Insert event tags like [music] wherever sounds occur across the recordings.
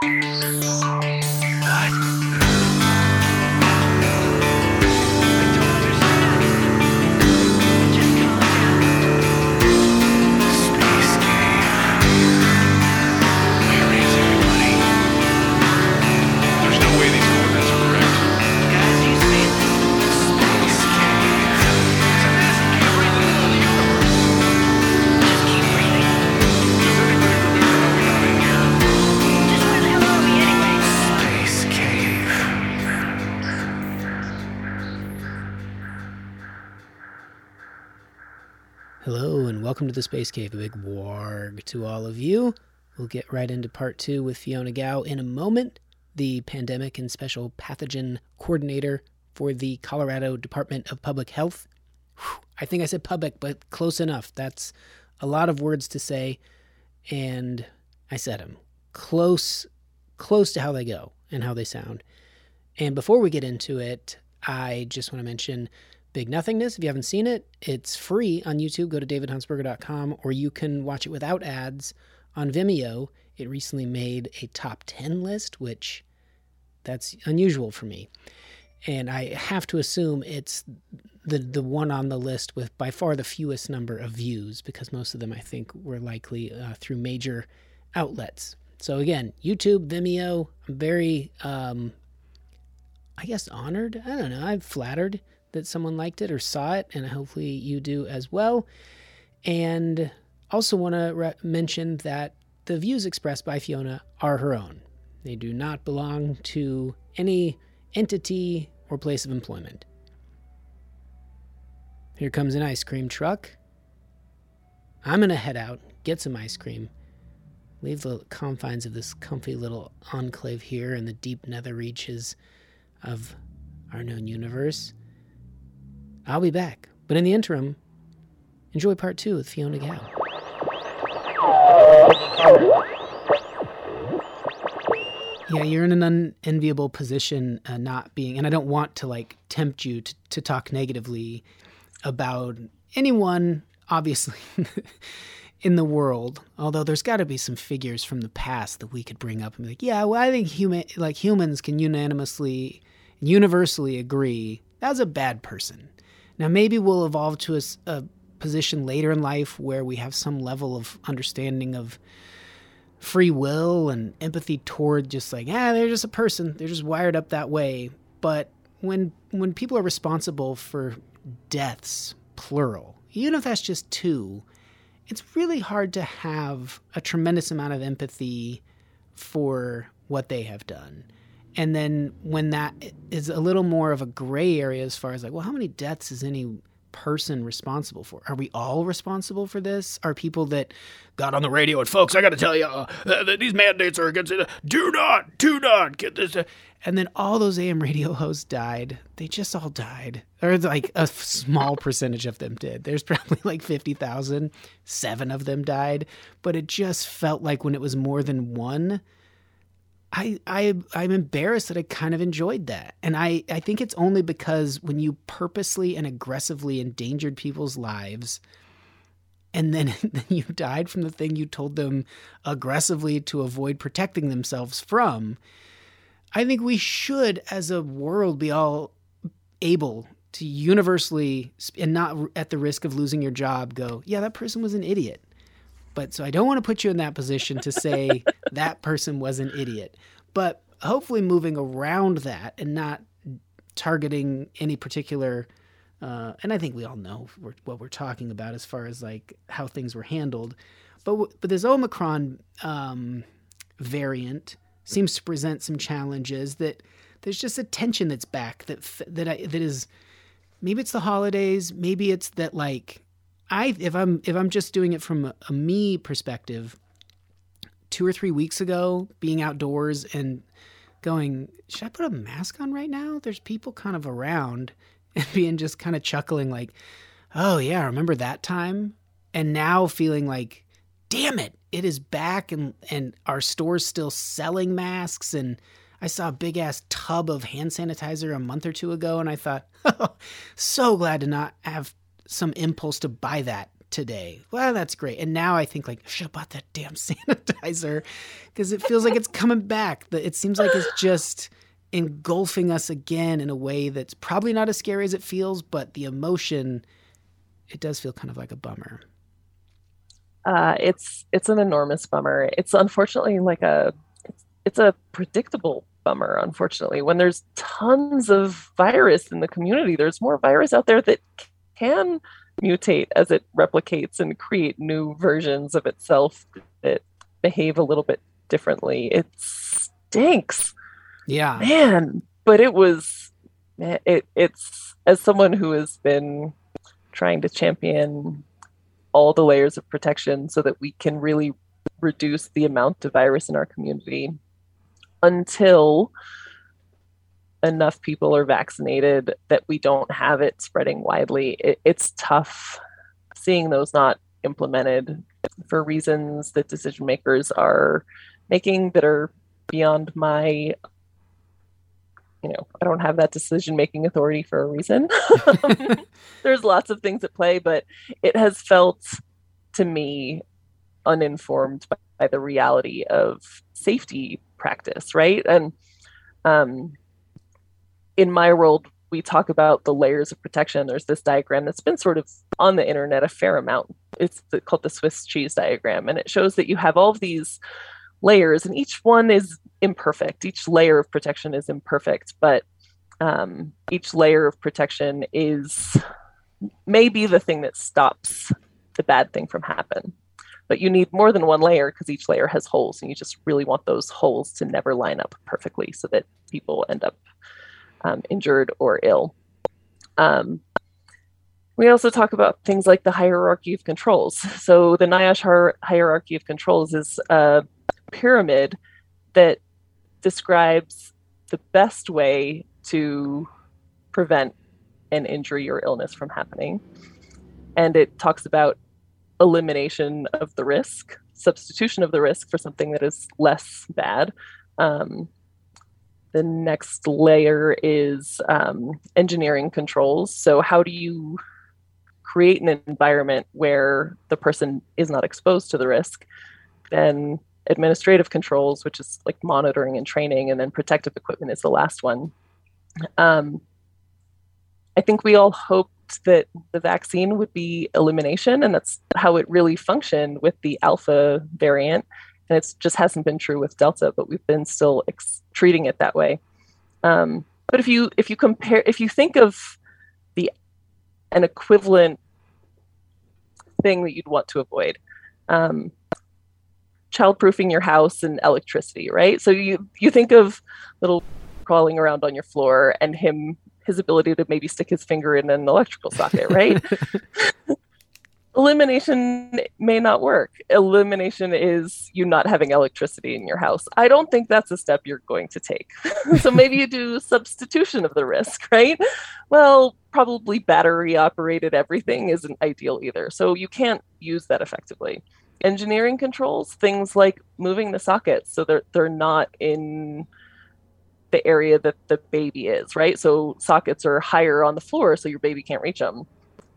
There's Space Cave, a big warg to all of you. We'll get right into part two with Fiona Gao in a moment, the pandemic and special pathogen coordinator for the Colorado Department of Public Health. Whew, I think I said public, but close enough. That's a lot of words to say, and I said them close, close to how they go and how they sound. And before we get into it, I just want to mention Big Nothingness. If you haven't seen it, it's free on YouTube. Go to davidhuntsberger.com or you can watch it without ads on Vimeo. It recently made a top 10 list, which that's unusual for me. And I have to assume it's the the one on the list with by far the fewest number of views because most of them I think were likely uh, through major outlets. So again, YouTube, Vimeo. I'm very um, I guess honored. I don't know. I'm flattered that someone liked it or saw it, and hopefully you do as well. And also want to re- mention that the views expressed by Fiona are her own. They do not belong to any entity or place of employment. Here comes an ice cream truck. I'm going to head out, get some ice cream, leave the confines of this comfy little enclave here in the deep nether reaches of our known universe. I'll be back. But in the interim, enjoy part two with Fiona Gao. Yeah, you're in an unenviable position uh, not being, and I don't want to like tempt you to, to talk negatively about anyone, obviously, [laughs] in the world. Although there's got to be some figures from the past that we could bring up and be like, yeah, well, I think human, like humans can unanimously, universally agree that was a bad person. Now, maybe we'll evolve to a position later in life where we have some level of understanding of free will and empathy toward just like, ah, they're just a person. They're just wired up that way. But when when people are responsible for deaths, plural, even if that's just two, it's really hard to have a tremendous amount of empathy for what they have done. And then when that is a little more of a gray area as far as like, well, how many deaths is any person responsible for? Are we all responsible for this? Are people that got on the radio and folks, I got to tell you, uh, that these mandates are against it. Do not, do not get this. uh," And then all those AM radio [laughs] hosts died. They just all died. Or like a small percentage of them did. There's probably like 50,000. Seven of them died. But it just felt like when it was more than one, I, I I'm embarrassed that I kind of enjoyed that. And I, I think it's only because when you purposely and aggressively endangered people's lives and then, [laughs] then you died from the thing you told them aggressively to avoid protecting themselves from, I think we should as a world be all able to universally and not at the risk of losing your job go, yeah, that person was an idiot. But so I don't want to put you in that position to say [laughs] that person was an idiot. But hopefully moving around that and not targeting any particular uh, and I think we all know what we're talking about as far as like how things were handled. But w- but this Omicron um, variant seems to present some challenges that there's just a tension that's back that that I, that is maybe it's the holidays, maybe it's that like I if I'm if I'm just doing it from a, a me perspective, two or three weeks ago, being outdoors and going, should I put a mask on right now? There's people kind of around [laughs] and being just kind of chuckling like, oh yeah, remember that time? And now feeling like, damn it, it is back and and our store's still selling masks and I saw a big ass tub of hand sanitizer a month or two ago and I thought, [laughs] oh, so glad to not have some impulse to buy that today. Well, that's great. And now I think like I should have bought that damn [laughs] sanitizer because it feels like it's coming back. It seems like it's [gasps] just engulfing us again in a way that's probably not as scary as it feels, but the emotion, it does feel kind of like a bummer. Uh, it's it's an enormous bummer. It's unfortunately like a it's, it's a predictable bummer. Unfortunately, when there's tons of virus in the community, there's more virus out there that can mutate as it replicates and create new versions of itself that behave a little bit differently. It stinks Yeah. man but it was it it's as someone who has been trying to champion all the layers of protection so that we can really reduce the amount of virus in our community until enough people are vaccinated that we don't have it spreading widely it, it's tough seeing those not implemented for reasons that decision makers are making that are beyond my you know, I don't have that decision making authority for a reason. [laughs] [laughs] There's lots of things at play, but it has felt to me uninformed by, by the reality of safety practice, right? And um, in my world, we talk about the layers of protection. There's this diagram that's been sort of on the internet a fair amount. It's called the Swiss cheese diagram, and it shows that you have all of these layers, and each one is imperfect. Each layer of protection is imperfect, but um, each layer of protection is maybe the thing that stops the bad thing from happen. But you need more than one layer because each layer has holes, and you just really want those holes to never line up perfectly so that people end up um, injured or ill. Um, we also talk about things like the hierarchy of controls. [laughs] So the NIOSH hier- hierarchy of controls is a pyramid that describes the best way to prevent an injury or illness from happening. And it talks about elimination of the risk, substitution of the risk for something that is less bad. Um, the next layer is um, engineering controls. So, how do you create an environment where the person is not exposed to the risk? Then administrative controls, which is like monitoring and training, and then protective equipment is the last one. Um, I think we all hoped that the vaccine would be elimination, and that's how it really functioned with the alpha variant. And it just hasn't been true with Delta, but we've been still ex- treating it that way. Um, but if you if you compare, if you think of the an equivalent thing that you'd want to avoid, um, childproofing your house and electricity, right? So you you think of little crawling around on your floor and him his ability to maybe stick his finger in an electrical socket, right? [laughs] Elimination may not work. Elimination is you not having electricity in your house. I don't think that's a step you're going to take. [laughs] so maybe you do substitution of the risk, [laughs] right? Well, probably battery operated everything isn't ideal either. So you can't use that effectively engineering controls, things like moving the sockets so they're they're not in the area that the baby is, right? So sockets are higher on the floor so your baby can't reach them.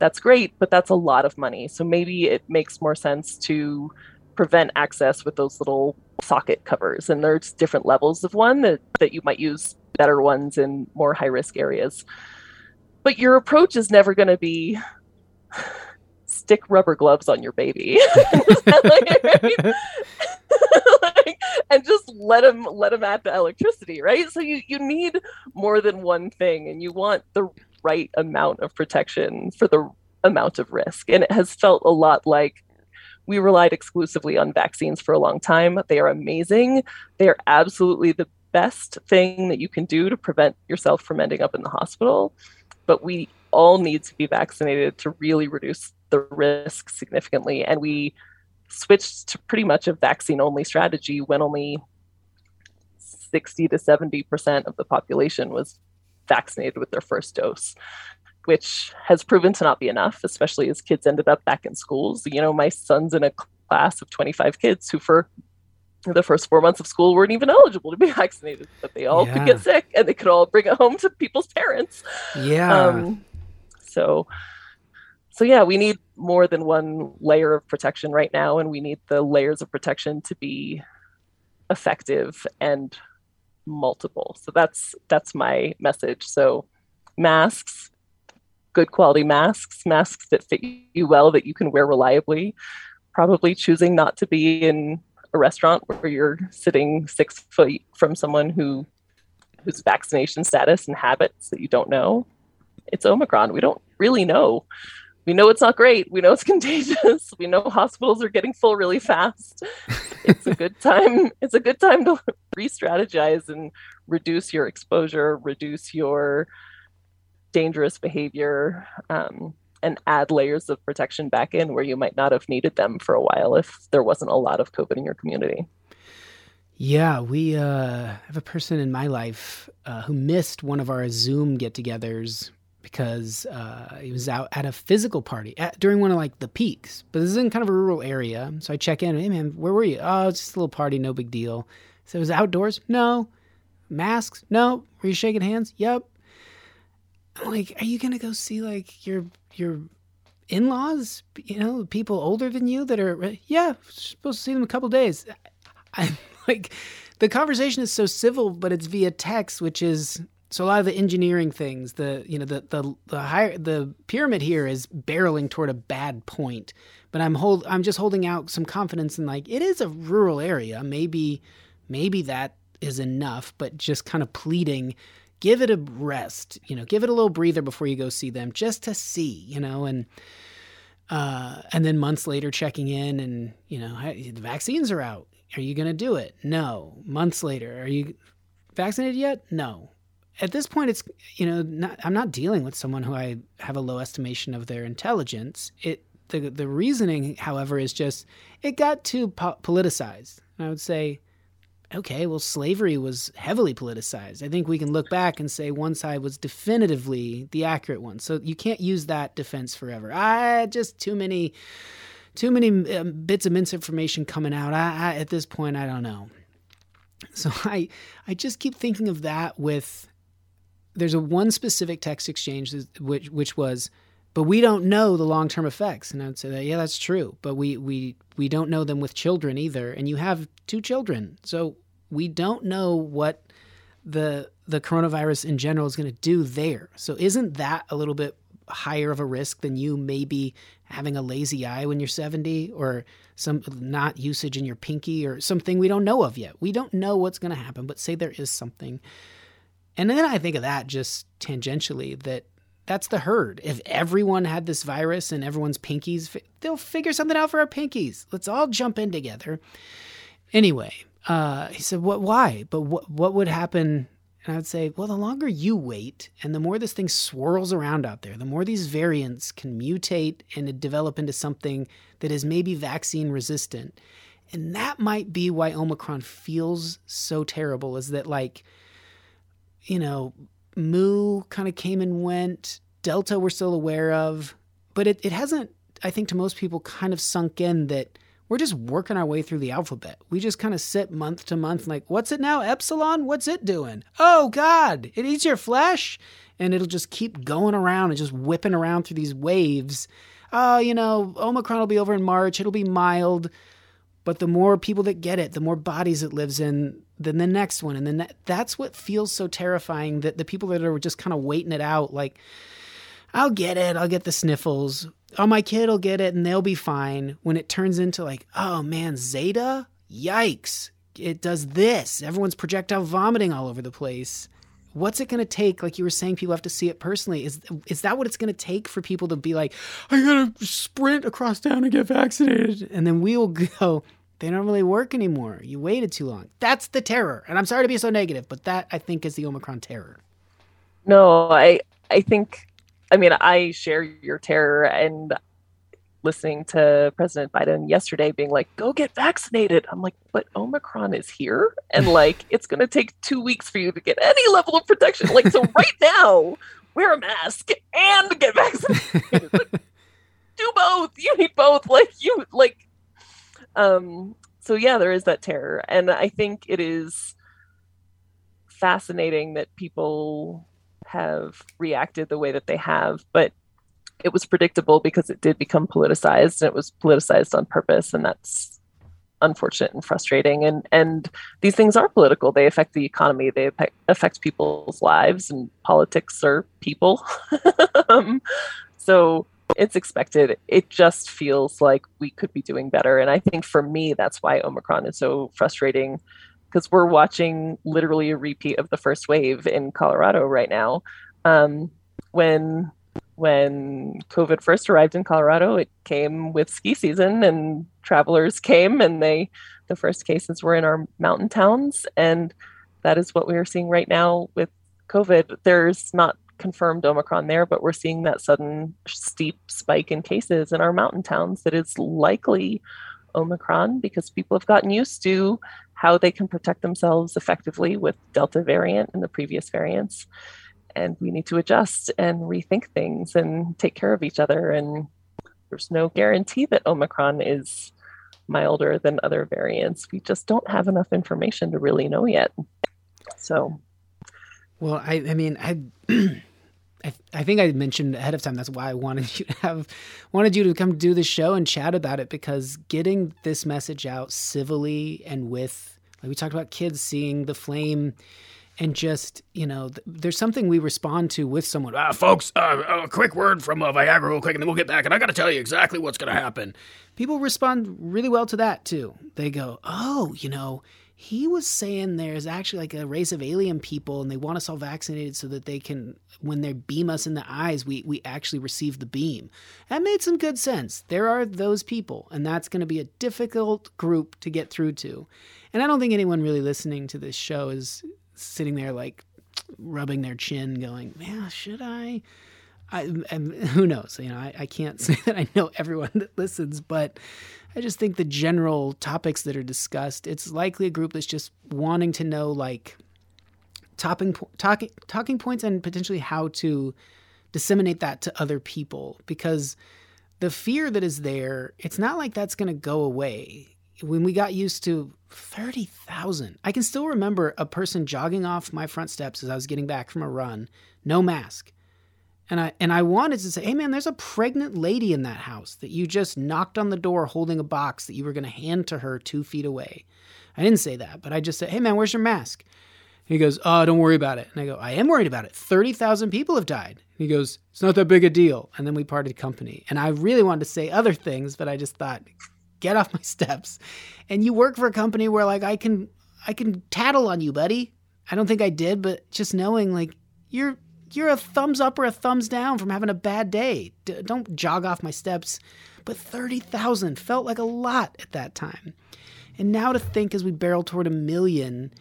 That's great, but that's a lot of money. So maybe it makes more sense to prevent access with those little socket covers. And there's different levels of one that, that you might use better ones in more high risk areas. But your approach is never going to be stick rubber gloves on your baby [laughs] and just let him let him add the electricity right so you you need more than one thing and you want the right amount of protection for the amount of risk. And it has felt a lot like we relied exclusively on vaccines for a long time. They are amazing. They are absolutely the best thing that you can do to prevent yourself from ending up in the hospital. But we all need to be vaccinated to really reduce the risk significantly. And we switched to pretty much a vaccine only strategy when only 60 to 70% of the population was vaccinated with their first dose, which has proven to not be enough, especially as kids ended up back in schools. You know, my son's in a class of 25 kids who, for the first four months of school weren't even eligible to be [laughs] vaccinated, but they all Yeah. could get sick and they could all bring it home to people's parents. Yeah. Um, so, so yeah, we need more than one layer of protection right now, and we need the layers of protection to be effective and multiple. So that's that's my message. So masks, good quality masks, masks that fit you well that you can wear reliably. Probably choosing not to be in a restaurant where you're sitting six feet from someone who whose vaccination status and habits that you don't know. It's Omicron. We don't really know. We know it's not great. We know it's [laughs] contagious. We know hospitals are getting full really fast. It's a [laughs] good time. It's a good time to re-strategize and reduce your exposure, reduce your dangerous behavior, um, and add layers of protection back in where you might not have needed them for a while if there wasn't a lot of COVID in your community. Yeah, we uh, have a person in my life uh, who missed one of our Zoom get-togethers because uh, he was out at a physical party at, during one of like the peaks. But this is in kind of a rural area, so I check in. Hey man, where were you? Oh, it's just a little party, no big deal. So it was outdoors. No, masks. No. Were you shaking hands? Yep. I'm like, are you gonna go see like your your in-laws? You know, people older than you that are yeah, supposed to see them a couple days. I'm like, the conversation is so civil, but it's via text, which is so a lot of the engineering things. The you know the the the higher the pyramid here is barreling toward a bad point. But I'm hold I'm just holding out some confidence in like it is a rural area. Maybe maybe that is enough, but just kind of pleading give it a rest, you know, give it a little breather before you go see them just to see, you know, and uh, and then months later checking in and, you know, hey, the vaccines are out. Are you going to do it? No. Months later, are you vaccinated yet? No. At this point, it's, you know, not, I'm not dealing with someone who I have a low estimation of their intelligence. It, the, the reasoning, however, is just it got too po- politicized. And I would say, okay, well, slavery was heavily politicized. I think we can look back and say one side was definitively the accurate one. So you can't use that defense forever. I just too many, too many um, bits of misinformation coming out. I, I, at this point, I don't know. So I, I just keep thinking of that with. There's a one specific text exchange which which was, but we don't know the long term effects. And I'd say that yeah, that's true. But we we we don't know them with children either. And you have two children, so we don't know what the the coronavirus in general is going to do there. So isn't that a little bit higher of a risk than you maybe having a lazy eye when you're 70 or some not usage in your pinky or something we don't know of yet. We don't know what's going to happen, but say there is something. And then I think of that just tangentially that that's the herd. If everyone had this virus and everyone's pinkies, they'll figure something out for our pinkies. Let's all jump in together. Anyway, uh, he said, "What? Why? But what? What would happen?" And I'd say, "Well, the longer you wait, and the more this thing swirls around out there, the more these variants can mutate and develop into something that is maybe vaccine resistant, and that might be why Omicron feels so terrible. Is that like, you know, Mu kind of came and went, Delta we're still aware of, but it, it hasn't. I think to most people, kind of sunk in that." we're just working our way through the alphabet. We just kind of sit month to month, like, what's it now? Epsilon? What's it doing? Oh, God, it eats your flesh. And it'll just keep going around and just whipping around through these waves. Oh, you know, Omicron will be over in March. It'll be mild. But the more people that get it, the more bodies it lives in, than the next one. And then that, that's what feels so terrifying that the people that are just kind of waiting it out, like, I'll get it. I'll get the sniffles oh, my kid will get it and they'll be fine. When it turns into like, oh man, Zeta? Yikes. It does this. Everyone's projectile vomiting all over the place. What's it going to take? Like you were saying, people have to see it personally. Is is that what it's going to take for people to be like, I got to sprint across town and get vaccinated? And then we will [laughs] go, they don't really work anymore. You waited too long. That's the terror. And I'm sorry to be so negative, but that I think is the Omicron terror. No, I I think I mean, I share your terror and listening to President Biden yesterday being like, go get vaccinated. I'm like, but Omicron is here. And [laughs] like, it's going to take two weeks for you to get any level of protection. Like, so [laughs] right now, wear a mask and get vaccinated. [laughs] Do both. You need both. Like, like, um, so yeah, there is that terror. And I think it is fascinating that people have reacted the way that they have. But it was predictable because it did become politicized and it was politicized on purpose and that's unfortunate and frustrating and and these things are political they affect the economy they affect, people's lives and politics are people [laughs] um, so it's expected. It just feels like we could be doing better. And i think for me that's why omicron is so frustrating because we're watching literally a repeat of the first wave in colorado right now. Um, when when COVID first arrived in Colorado, it came with ski season and travelers came and they the first cases were in our mountain towns. And that is what we are seeing right now with COVID. There's not confirmed Omicron there, but we're seeing that sudden steep spike in cases in our mountain towns that is likely Omicron because people have gotten used to how they can protect themselves effectively with Delta variant and the previous variants and we need to adjust and rethink things and take care of each other. And there's no guarantee that Omicron is milder than other variants. We just don't have enough information to really know yet. So, well, I, I mean, I. [clears throat] I, I think I mentioned ahead of time. That's why I wanted you to have wanted you to come do the show and chat about it because getting this message out civilly and with like we talked about kids seeing the flame and just you know th- there's something we respond to with someone uh, folks uh, a quick word from uh, viagra real quick and then we'll get back and i gotta tell you exactly what's gonna happen people respond really well to that too they go oh you know he was saying there's actually like a race of alien people and they want us all vaccinated so that they can when they beam us in the eyes we we actually receive the beam that made some good sense there are those people and that's going to be a difficult group to get through to and i don't think anyone really listening to this show is sitting there like rubbing their chin, going, "Yeah, should I?" I [laughs] who knows? You know, I, I can't [laughs] say that I know everyone that listens, but I just think the general topics that are discussed, it's likely a group that's just wanting to know like topping talking talking points and potentially how to disseminate that to other people because the fear that is there, it's not like that's going to go away when we got used to 30,000, I can still remember a person jogging off my front steps as I was getting back from a run, no mask. And I and I wanted to say, "Hey man, there's a pregnant lady in that house that you just knocked on the door holding a box that you were going to hand to her 2 feet away." I didn't say that, but I just said, "Hey man, where's your mask?" He goes, "Oh, don't worry about it." And I go, "I am worried about it. 30,000 people have died." He goes, "It's not that big a deal." And then we parted company. And I really wanted to say other things, but I just thought, get off my [laughs] steps. And you work for a company where like I can I can tattle on you, buddy. I don't think I did, but just knowing like you're you're a thumbs up or a thumbs down from having a bad day. D- don't jog off my steps. But 30,000 felt like a lot at that time. And now to think as we barrel toward a million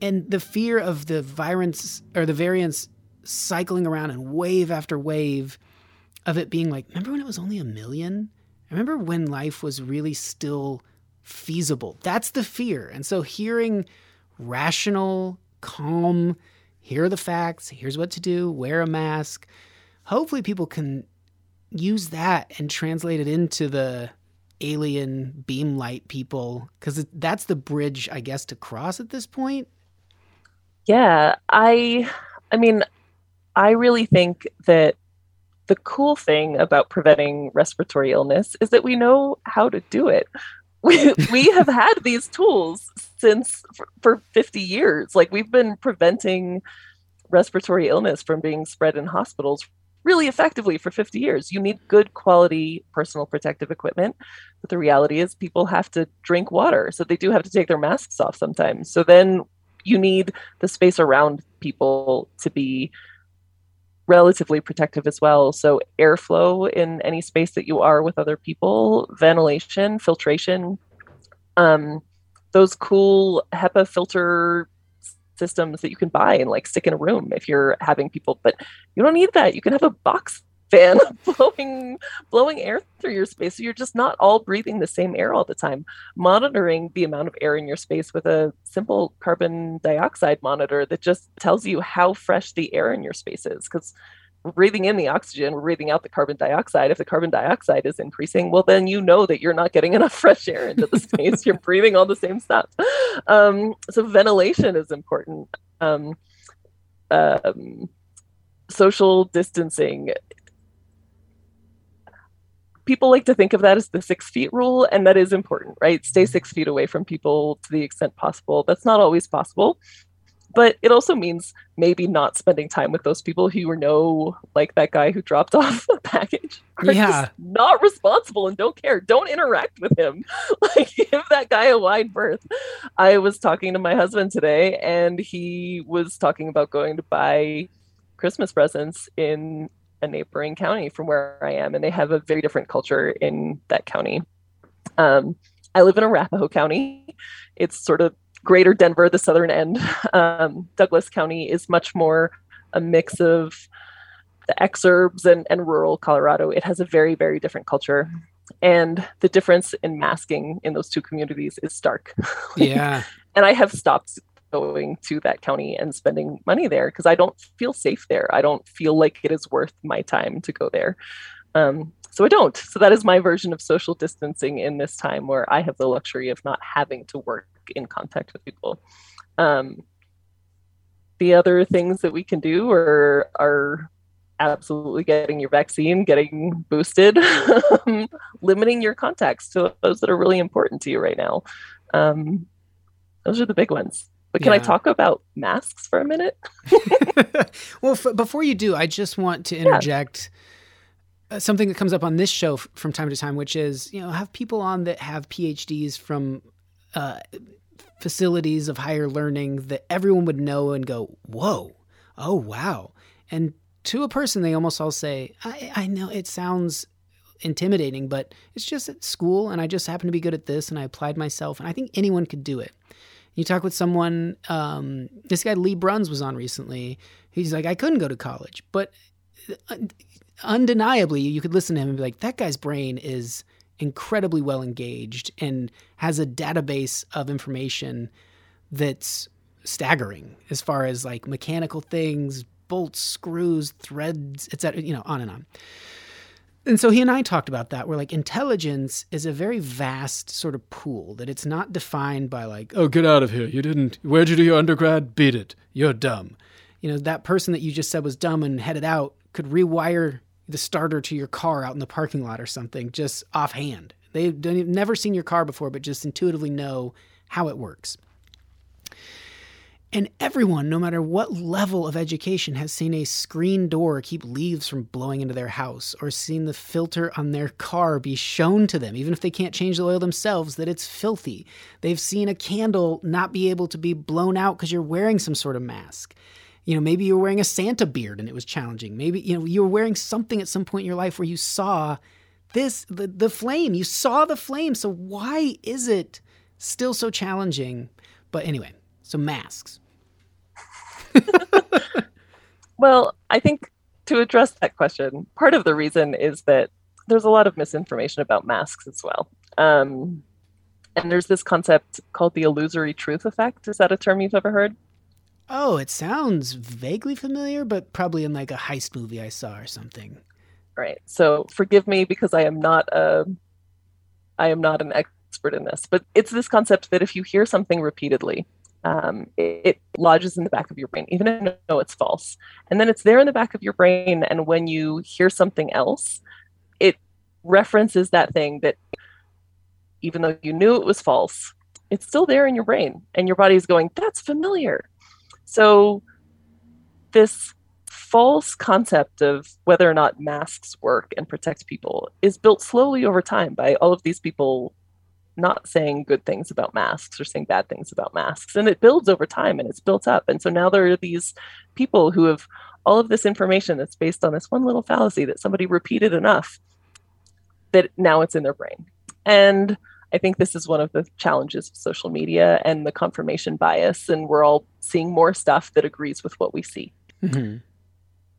and the fear of the virus or the variants cycling around and wave after wave of it being like, remember when it was only a million? I remember when life was really still feasible. That's the fear. And so hearing rational, calm, here are the facts, here's what to do, wear a mask, hopefully people can use that and translate it into the alien beam light people because that's the bridge i guess to cross at this point yeah i i mean i really think that the cool thing about preventing respiratory illness is that we know how to do it. We, we have had these tools since for, for 50 years. Like we've been preventing respiratory illness from being spread in hospitals really effectively for 50 years. You need good quality personal protective equipment. But the reality is, people have to drink water. So they do have to take their masks off sometimes. So then you need the space around people to be relatively protective as well. So, airflow in any space that you are with other people, ventilation, filtration, um, those cool HEPA filter systems that you can buy and like stick in a room if you're having people, but you don't need that. You can have a box fan [laughs] blowing blowing air through your space so you're just not all breathing the same air all the time monitoring the amount of air in your space with a simple carbon dioxide monitor that just tells you how fresh the air in your space is because we're breathing in the oxygen, we're breathing out the carbon dioxide. If the carbon dioxide is increasing, well, then you know that you're not getting [laughs] enough fresh air into the space. you're breathing all the same stuff. Um, so ventilation is important. Um, um, social distancing people like to think of that as the six feet rule, and that is important, right? Stay six feet away from people to the extent possible. That's not always possible. But it also means maybe not spending time with those people who you know, like that guy who dropped [laughs] off a package. are Yeah. Not responsible and don't care. Don't interact with him. [laughs] Like, give that guy a wide berth. I was talking to my husband today, and he was talking about going to buy Christmas presents in a neighboring county from where I am, and they have a very different culture in that county. Um, I live in Arapahoe County. It's sort of greater Denver, the southern end. [laughs] Um, Douglas County is much more a mix of the exurbs and, and rural Colorado. It has a very, very different culture. And the difference in masking in those two communities is stark. [laughs] Yeah. and I have stopped going to that county and spending money there because I don't feel safe there. I don't feel like it is worth my time to go there. Um, so I don't. So that is my version of social distancing in this time where I have the luxury of not having to work in contact with people. Um, the other things that we can do are are absolutely getting your vaccine, getting boosted, [laughs] limiting your contacts to those that are really important to you right now. Um, those are the big ones. But can I talk about masks for a minute? [laughs] [laughs] well, f- before you do, I just want to interject uh, something that comes up on this show f- from time to time, which is you know have people on that have PhDs from uh, facilities of higher learning that everyone would know and go, "Whoa, oh wow!" And to a person, they almost all say, "I, I know it sounds." intimidating but it's just at school and i just happen to be good at this and i applied myself and i think anyone could do it you talk with someone, um, this guy Lee Bruns was on recently. He's like, I couldn't go to college, but undeniably, you could listen to him and be like, that guy's brain is incredibly well engaged and has a database of information that's staggering as far as like mechanical things, bolts, screws, threads, etc. You know, on and on. And so he and I talked about that. Where like intelligence is a very vast sort of pool that it's not defined by like, Oh, get out of here. You didn't. Where'd you do your undergrad? Beat it. You're dumb. you know, that person that you just said was dumb and headed out could rewire the starter to your car out in the parking lot or something just offhand. They've never seen your car before, but just intuitively know how it works. And everyone, no matter what level of education, has seen a screen door keep leaves from blowing into their house or seen the filter on their car be shown to them, even if they can't change the oil themselves, that it's filthy. They've seen a candle not be able to be blown out because you're wearing some sort of mask. You know, maybe you were wearing a Santa beard and it was challenging. Maybe, you know, you were wearing something at some point in your life where you saw this, the, the flame. You saw the flame. So why is it still so challenging? But anyway, so masks. Well, I think to address that question, part of the reason is that there's a lot of misinformation about masks as well. Um, and there's this concept called the illusory truth effect. Is that a term you've ever heard? Oh, it sounds vaguely familiar, but probably in like a heist movie I saw or something. Right. So forgive me because I am not a, I am not an expert in this, but it's this concept that if you hear something repeatedly, um, it, it lodges in the back of your brain, even if you know it's false, and then it's there in the back of your brain. And when you hear something else, it references that thing that, even though you knew it was false, it's still there in your brain, and your body is going, "That's familiar." So, this false concept of whether or not masks work and protect people is built slowly over time by all of these people not saying good things about masks or saying bad things about masks. And it builds over time and it's built up. And so now there are these people who have all of this information that's based on this one little fallacy that somebody repeated enough that now it's in their brain. And I think this is one of the challenges of social media and the confirmation bias. And we're all seeing more stuff that agrees with what we see. Mhm.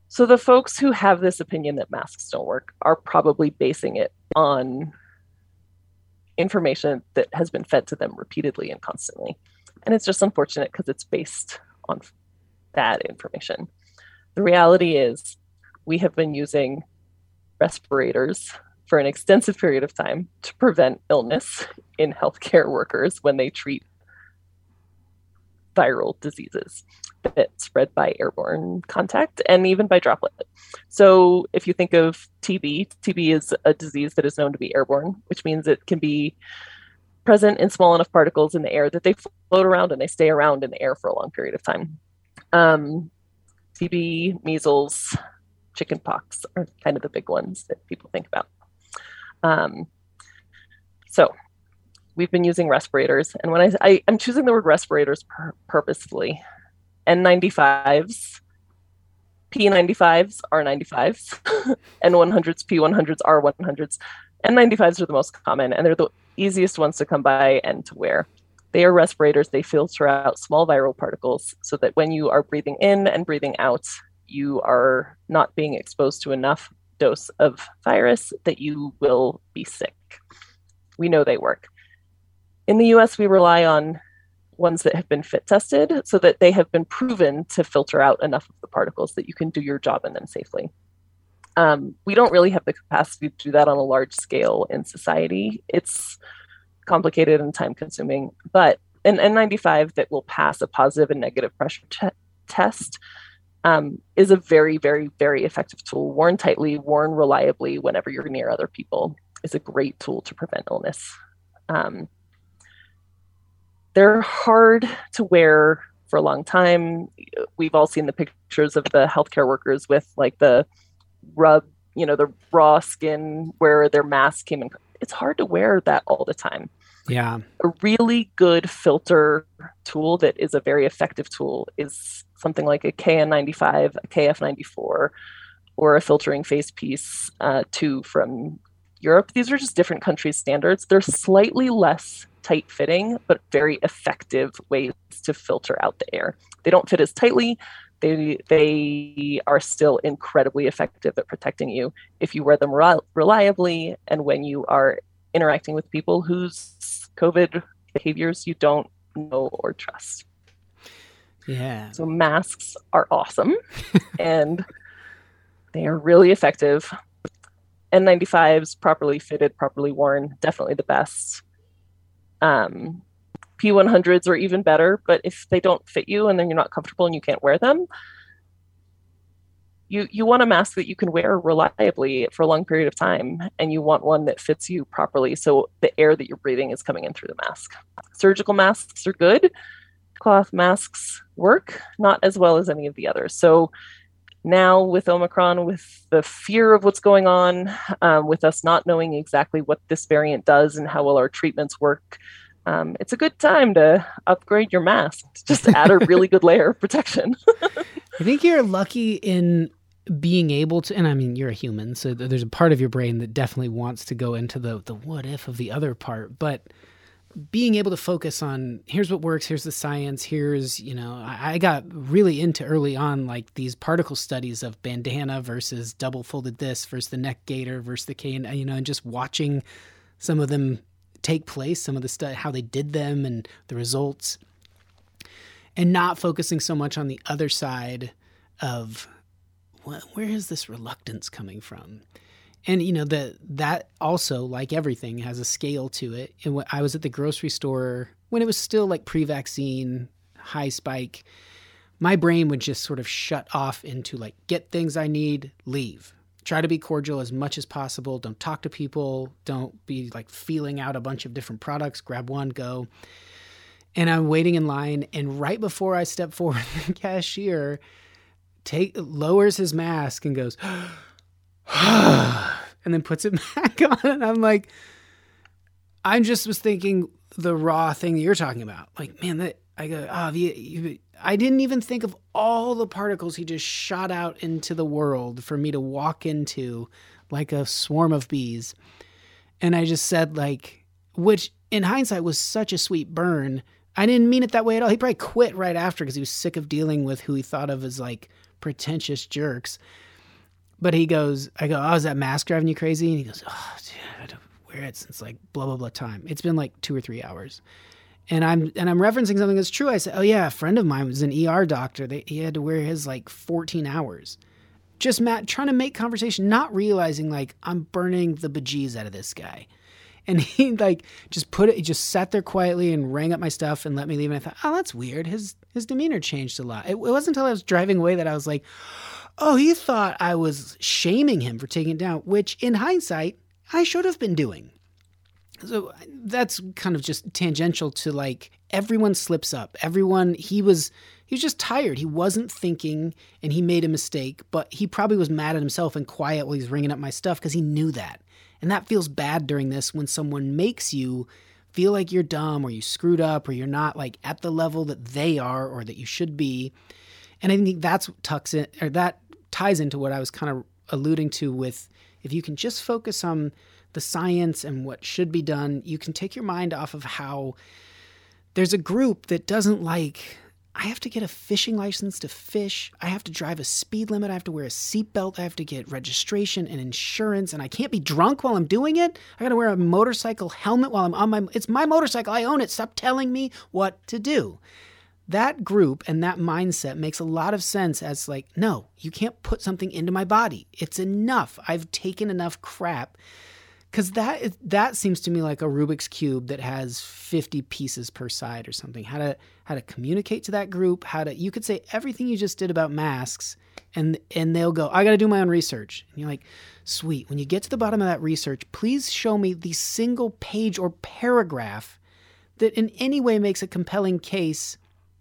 So the folks who have this opinion that masks don't work are probably basing it on information that has been fed to them repeatedly and constantly. And it's just unfortunate because it's based on that information. The reality is we have been using respirators for an extensive period of time to prevent illness in healthcare workers when they treat viral diseases that spread by airborne contact and even by droplet. So, if you think of TB, TB is a disease that is known to be airborne, which means it can be present in small enough particles in the air that they float around and they stay around in the air for a long period of time. Um, TB, measles, chickenpox are kind of the big ones that people think about. Um, so we've been using respirators, and when I, I am choosing the word respirators pur- purposefully, N95s, P95s, R95s, N100s, P100s, R100s, N95s are the most common, and they're the easiest ones to come by and to wear. They are respirators. They filter out small viral particles so that when you are breathing in and breathing out, you are not being exposed to enough dose of virus that you will be sick. We know they work. In the US, we rely on ones that have been fit tested so that they have been proven to filter out enough of the particles that you can do your job in them safely. Um, we don't really have the capacity to do that on a large scale in society. It's complicated and time consuming, but an N95 that will pass a positive and negative pressure te- test um, is a very, very, very effective tool. Worn tightly, worn reliably whenever you're near other people is a great tool to prevent illness. Um, they're hard to wear for a long time. We've all seen the pictures of the healthcare workers with like the rub, you know, the raw skin where their mask came in. It's hard to wear that all the time. Yeah. A really good filter tool that is a very effective tool is something like a KN95, a KF94, or a filtering face piece uh, 2 from Europe. These are just different countries' standards. They're slightly less tight fitting, but very effective ways to filter out the air. They don't fit as tightly. They, they are still incredibly effective at protecting you if you wear them re- reliably and when you are interacting with people whose COVID behaviors you don't know or trust. Yeah. So masks are awesome [laughs] and they are really effective. N95s, properly fitted, properly worn, definitely the best. Um, P100s are even better, but if they don't fit you and then you're not comfortable and you can't wear them, you you want a mask that you can wear reliably for a long period of time and you want one that fits you properly so the air that you're breathing is coming in through the mask. Surgical masks are good. Cloth masks work, not as well as any of the others. So now with Omicron, with the fear of what's going on, um, with us not knowing exactly what this variant does and how well our treatments work, um, it's a good time to upgrade your mask. Just add a really good layer of protection. [laughs] I think you're lucky in being able to, and I mean, you're a human, so there's a part of your brain that definitely wants to go into the the what if of the other part, but being able to focus on here's what works, here's the science, here's you know, I, got really into early on like these particle studies of bandana versus double folded this versus the neck gaiter versus the cane, you know, and just watching some of them take place, some of the stuff, how they did them, and the results and not focusing so much on the other side of wh- where is this reluctance coming from and you know that that also like everything has a scale to it. And when i was at the grocery store when it was still like pre-vaccine high spike my brain would just sort of shut off into like get things i need leave. Try to be cordial as much as possible. Don't talk to people. Don't be like feeling out a bunch of different products. Grab one go. And I'm waiting in line, and right before I step forward, [laughs] the cashier take lowers his mask and goes, [sighs] and then puts it [laughs] back on. And I'm like, I just was thinking the raw thing that you're talking about. Like, man, that I go, oh, the, you, I didn't even think of all the particles he just shot out into the world for me to walk into like a swarm of bees. And I just said, like, which in hindsight was such a sweet burn. I didn't mean it that way at all. He probably quit right after because he was sick of dealing with who he thought of as like pretentious jerks. But he goes, I go, oh, is that mask driving you crazy? And he goes, oh, dude, I had to wear it since like blah blah blah time. It's been like two or three hours, and I'm and I'm referencing something that's true. I said, oh yeah, a friend of mine was an ER doctor. They, he had to wear his like 14 hours. Just Matt trying to make conversation, not realizing like I'm burning the bejeez out of this guy. And [laughs] he like just put it, he just sat there quietly and rang up my stuff and let me leave. And I thought, oh, that's weird. His his demeanor changed a lot. It, it wasn't until I was driving away that I was like, oh, he thought I was shaming him for taking it down, which in hindsight, I should have been doing. So uh, that's kind of just tangential to like everyone slips up. Everyone he was he was just tired. He wasn't thinking and he made a mistake, but he probably was mad at himself and quiet while he's ringing up my stuff because he knew that. And that feels bad during this when someone makes you feel like you're dumb or you screwed up or you're not like at the level that they are or that you should be. And I think that's tucks in or that ties into what I was kind of alluding to with if you can just focus on the science and what should be done, you can take your mind off of how there's a group that doesn't like I have to get a fishing license to fish. I have to drive a speed limit. I have to wear a seatbelt. I have to get registration and insurance. And I can't be drunk while I'm doing it. I got to wear a motorcycle helmet while I'm on my. It's my motorcycle. I own it. Stop telling me what to do. That group and that mindset makes a lot of sense as like, no, you can't put something into my body. It's enough. I've taken enough crap because that that seems to me like a Rubik's cube that has 50 pieces per side or something. How to how to communicate to that group, how to you could say everything you just did about masks and and they'll go, I got to do my own research. And you're like, "Sweet. When you get to the bottom of that research, please show me the single page or paragraph that in any way makes a compelling case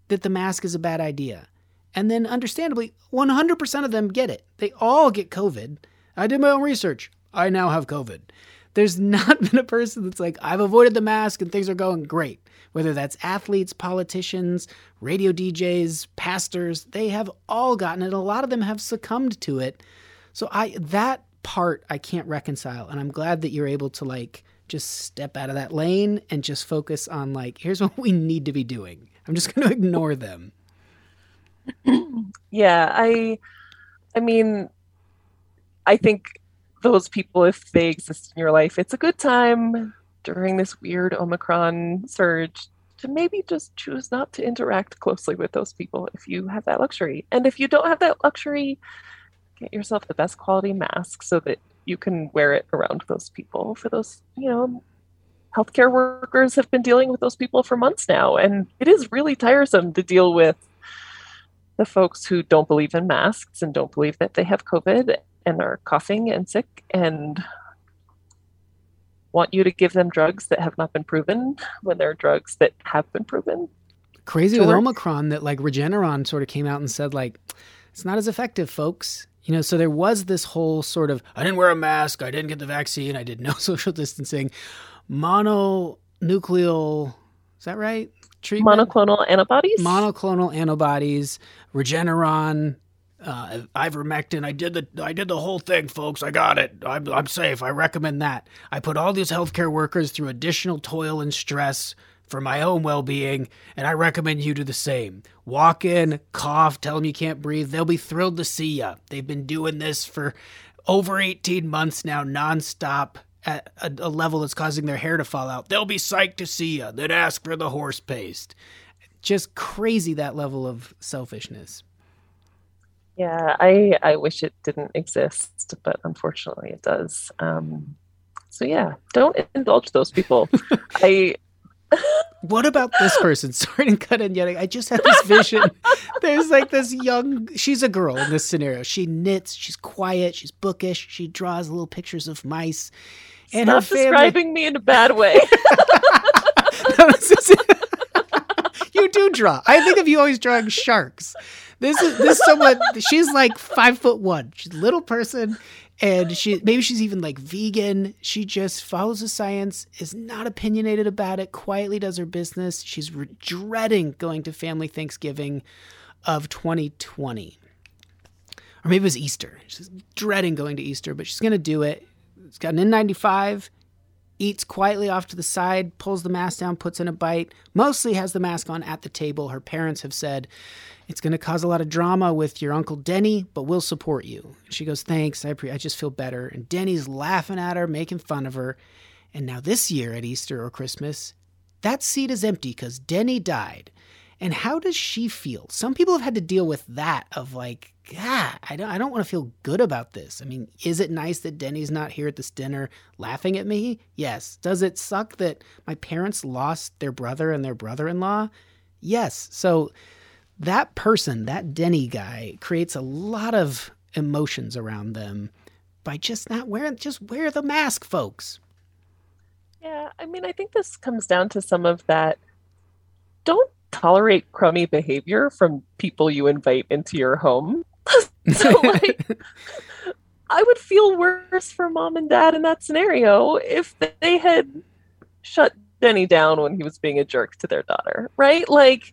that the mask is a bad idea." And then understandably, 100% of them get it. They all get COVID. I did my own research. I now have COVID. There's [laughs] not been a person that's like, I've avoided the mask and things are going great. Whether that's athletes, politicians, radio DJs, pastors, they have all gotten it. A lot of them have succumbed to it. So I that part I can't reconcile. And I'm glad that you're able to like just step out of that lane and just focus on like, here's [laughs] what we need to be doing. I'm just [laughs] gonna ignore them. [clears throat] Yeah, I I mean I think those people if they exist in your life, it's a good time during this weird Omicron surge to maybe just choose not to interact closely with those people if you have that luxury. And if you don't have that luxury, get yourself the best quality mask so that you can wear it around those people for those, you know, healthcare workers have been dealing with those people for months now and it is really tiresome to deal with the folks who don't believe in masks and don't believe that they have COVID and are coughing and sick and want you to give them drugs that have not been proven when there are drugs that have been proven. Crazy with work. Omicron that like Regeneron sort of came out and said like it's not as effective, folks. You know, so there was this whole sort of I didn't wear a mask. I didn't get the vaccine. I did no [laughs] social distancing, mononucleal. Is that right? Treatment. Monoclonal antibodies? monoclonal antibodies, Regeneron. Uh, ivermectin. I did the I did the whole thing, folks. I got it. I'm I'm safe. I recommend that. I put all these healthcare workers through additional toil and stress for my own well-being, and I recommend you do the same. Walk in, cough, tell them you can't breathe. They'll be thrilled to see you. They've been doing this for over 18 months now, nonstop. At a, a level that's causing their hair to fall out. They'll be psyched to see you. Then ask for the horse paste. just crazy that level of selfishness. Yeah, I I wish it didn't exist, but unfortunately it does. Um, so yeah, don't indulge those people. [laughs] I [laughs] What about this person? [laughs] Sorry to cut in yet. I just had this vision. There's like this young, she's a girl in this scenario. She knits, she's quiet, she's bookish, she draws little pictures of mice. And her stop family. describing me in a bad way. [laughs] [laughs] you do draw. I think of you always drawing sharks. This is this is someone. She's like five foot one. She's a little person, and she maybe she's even like vegan. She just follows the science, is not opinionated about it. Quietly does her business. She's re- dreading going to family Thanksgiving of 2020, or maybe it was Easter. She's dreading going to Easter, but she's gonna do it. It's got an N95 eats quietly off to the side, pulls the mask down, puts in a bite, mostly has the mask on at the table. Her parents have said, It's going to cause a lot of drama with your Uncle Denny, but we'll support you. She goes, Thanks, I, pre- I just feel better. And Denny's laughing at her, making fun of her. And now this year at Easter or Christmas, that seat is empty because Denny died. And how does she feel? Some people have had to deal with that of like God, I don't, I don't want to feel good about this. I mean, is it nice that Denny's not here at this dinner laughing at me? Yes. Does it suck that my parents lost their brother and their brother in law? Yes. So that person, that Denny guy, creates a lot of emotions around them by just not wearing, just wear the mask, folks. Yeah, I mean, I think this comes down to some of that. Don't tolerate crummy behavior from people you invite into your home. [laughs] so, [laughs] like, I would feel worse for mom and dad in that scenario if they had shut Denny down when he was being a jerk to their daughter, right? Like,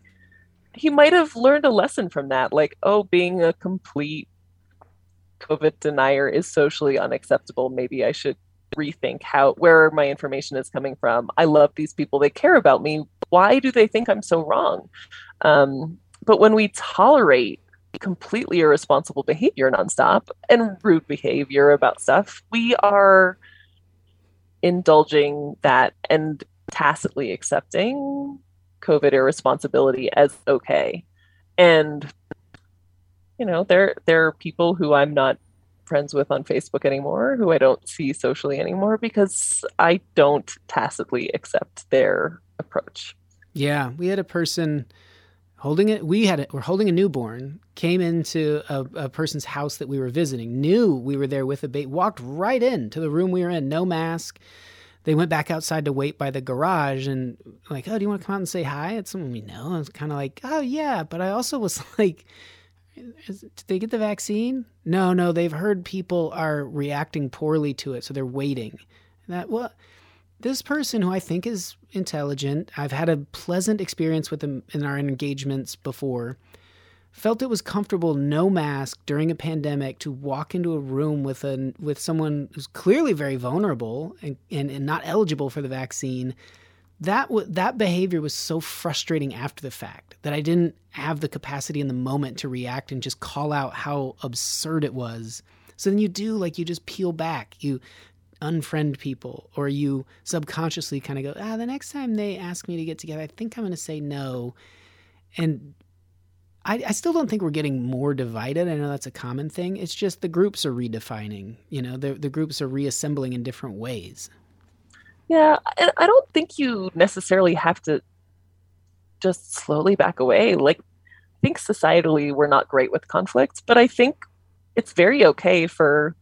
he might have learned a lesson from that. Like, oh, being a complete COVID denier is socially unacceptable. Maybe I should rethink how where my information is coming from. I love these people; they care about me. Why do they think I'm so wrong? Um, but when we tolerate completely irresponsible behavior nonstop and rude behavior about stuff, we are indulging that and tacitly accepting COVID irresponsibility as okay. And you know, there there are people who I'm not friends with on Facebook anymore, who I don't see socially anymore because I don't tacitly accept their approach. Yeah, we had a person holding it. We had it. We're holding a newborn. Came into a, a, person's house that we were visiting. Knew we were there with a baby. Walked right into the room we were in. No mask. They went back outside to wait by the garage and like, oh, do you want to come out and say hi? It's someone we know. I was kind of like, oh yeah, but I also was [laughs] like, did they get the vaccine? No, no. They've heard people are reacting poorly to it, so they're waiting. That well this person who I think is intelligent, I've had a pleasant experience with them in our engagements before, felt it was comfortable, no mask during a pandemic, to walk into a room with a with someone who's clearly very vulnerable and, and, and not eligible for the vaccine. That w- that behavior was so frustrating after the fact that I didn't have the capacity in the moment to react and just call out how absurd it was. So then you do like you just peel back. You unfriend people or you subconsciously kind of go, ah, the next time they ask me to get together, I think I'm going to say no. And I, I, still don't think we're getting more divided. I know that's a common thing. It's just the groups are redefining, you know, the, the groups are reassembling in different ways. Yeah. And I don't think you necessarily have to just slowly back away. Like, I think societally we're not great with conflicts, but I think it's very okay for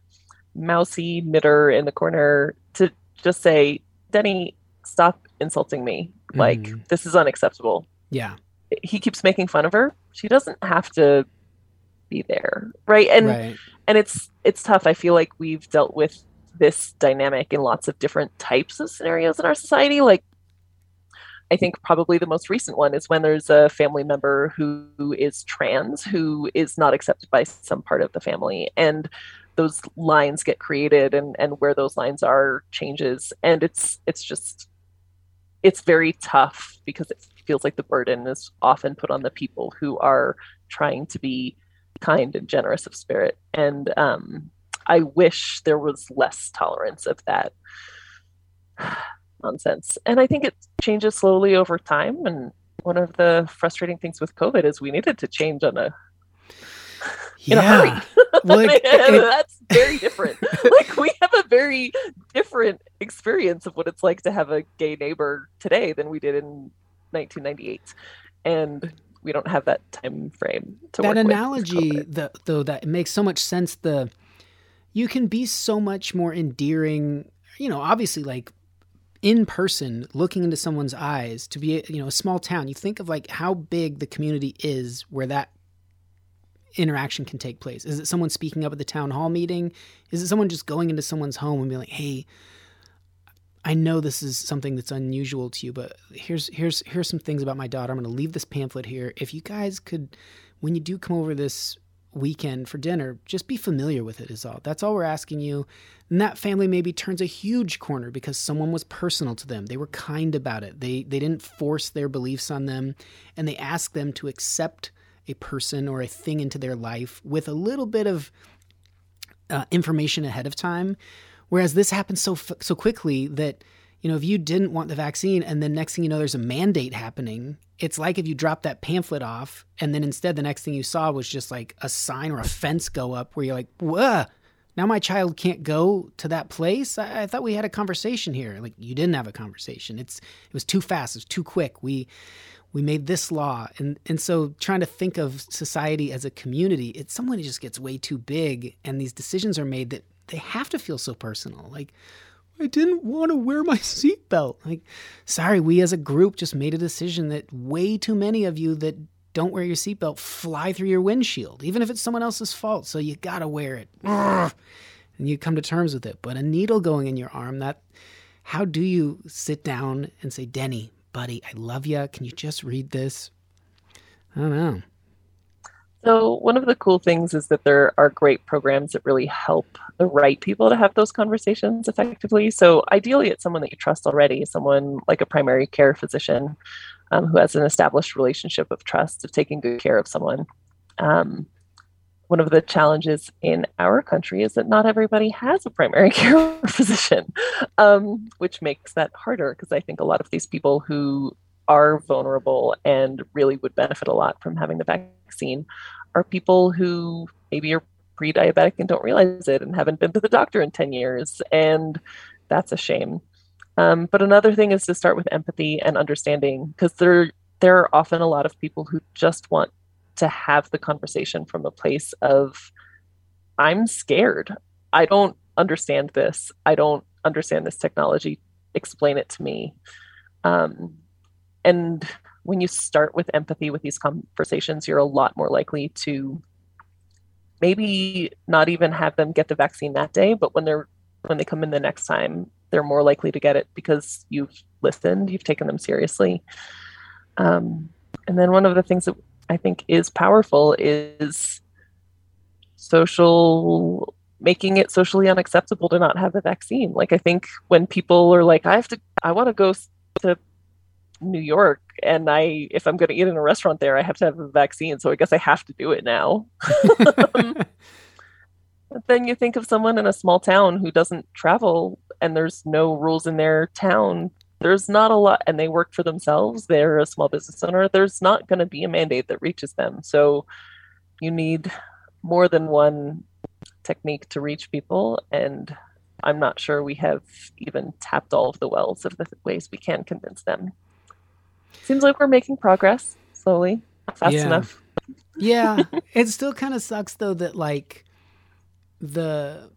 mousy knitter in the corner to just say, Denny, stop insulting me. Like, mm. this is unacceptable. Yeah. He keeps making fun of her. She doesn't have to be there. Right. And right. and it's it's tough. I feel like we've dealt with this dynamic in lots of different types of scenarios in our society. Like I think probably the most recent one is when there's a family member who is trans who is not accepted by some part of the family. And those lines get created and and where those lines are changes. And it's it's just it's very tough because it feels like the burden is often put on the people who are trying to be kind and generous of spirit. And um, i wish there was less tolerance of that [sighs] nonsense. And i think it changes slowly over time. And one of the frustrating things with covid is we needed to change on a in yeah. a hurry. Like, [laughs] it, that's very different. [laughs] like we have a very different experience of what it's like to have a gay neighbor today than we did in 1998, and we don't have that time frame. To that analogy, the, though, that makes so much sense. The you can be so much more endearing. You know, obviously, like in person looking into someone's eyes to be you know a small town you think of like how big the community is where that interaction can take place? Is it someone speaking up at the town hall meeting? Is it someone just going into someone's home and being like, "Hey, I know this is something that's unusual to you, but here's here's here's some things about my daughter. I'm going to leave this pamphlet here. If you guys could when you do come over this weekend for dinner, just be familiar with it is all. That's all we're asking you. And that family maybe turns a huge corner because someone was personal to them. They were kind about it. They they didn't force their beliefs on them and they asked them to accept a person or a thing into their life with a little bit of uh, information ahead of time. Whereas this happens so so quickly that You know, if you didn't want the vaccine and then next thing you know there's a mandate happening, it's like if you dropped that pamphlet off and then instead the next thing you saw was just like a sign or a fence go up where you're like, "Whoa, now my child can't go to that place. I, I, thought we had a conversation here. Like you didn't have a conversation. It's it was too fast. It was too quick. We we made this law, and and so trying to think of society as a community, someone who just gets way too big, and these decisions are made that they have to feel so personal. Like I didn't want to wear my [laughs] seatbelt. Like, sorry, we as a group just made a decision that way too many of you that don't wear your seatbelt fly through your windshield, even if it's someone else's fault. So you gotta wear it. And you come to terms with it. But a needle going in your arm, that how do you sit down and say, Denny, buddy, I love you. Can you just read this? I don't know. So, one of the cool things is that there are great programs that really help the right people to have those conversations effectively. So, ideally, it's someone that you trust already, someone like a primary care physician um, who has an established relationship of trust of taking good care of someone. Um, one of the challenges in our country is that not everybody has a primary [laughs] care physician, um, which makes that harder because I think a lot of these people who are vulnerable and really would benefit a lot from having the vaccine are people who maybe are pre diabetic and don't realize it and haven't been to the doctor in 10 years. And that's a shame. Um, but another thing is to start with empathy and understanding because there there are often a lot of people who just want to have the conversation from a place of I'm scared. I don't understand this. I don't understand this technology. Explain it to me. Um, and when you start with empathy with these conversations, you're a lot more likely to maybe not even have them get the vaccine that day, but when they're when they come in the next time, they're more likely to get it because you've listened, you've taken them seriously. Um, and then one of the things that I think is powerful is social making it socially unacceptable to not have a vaccine. Like I think when people are like, I have to, I want to go to New York, and I, if I'm going to eat in a restaurant there, I have to have a vaccine. So I guess I have to do it now. Mm-hmm. [laughs] But then you think of someone in a small town who doesn't travel and there's no rules in their town. There's not a lot, and they work for themselves. They're a small business owner. There's not going to be a mandate that reaches them. So you need more than one technique to reach people. And I'm not sure we have even tapped all of the wells of the ways we can convince them. Seems like we're making progress slowly, fast Yeah. enough. yeah [laughs] it still kind of sucks though that like the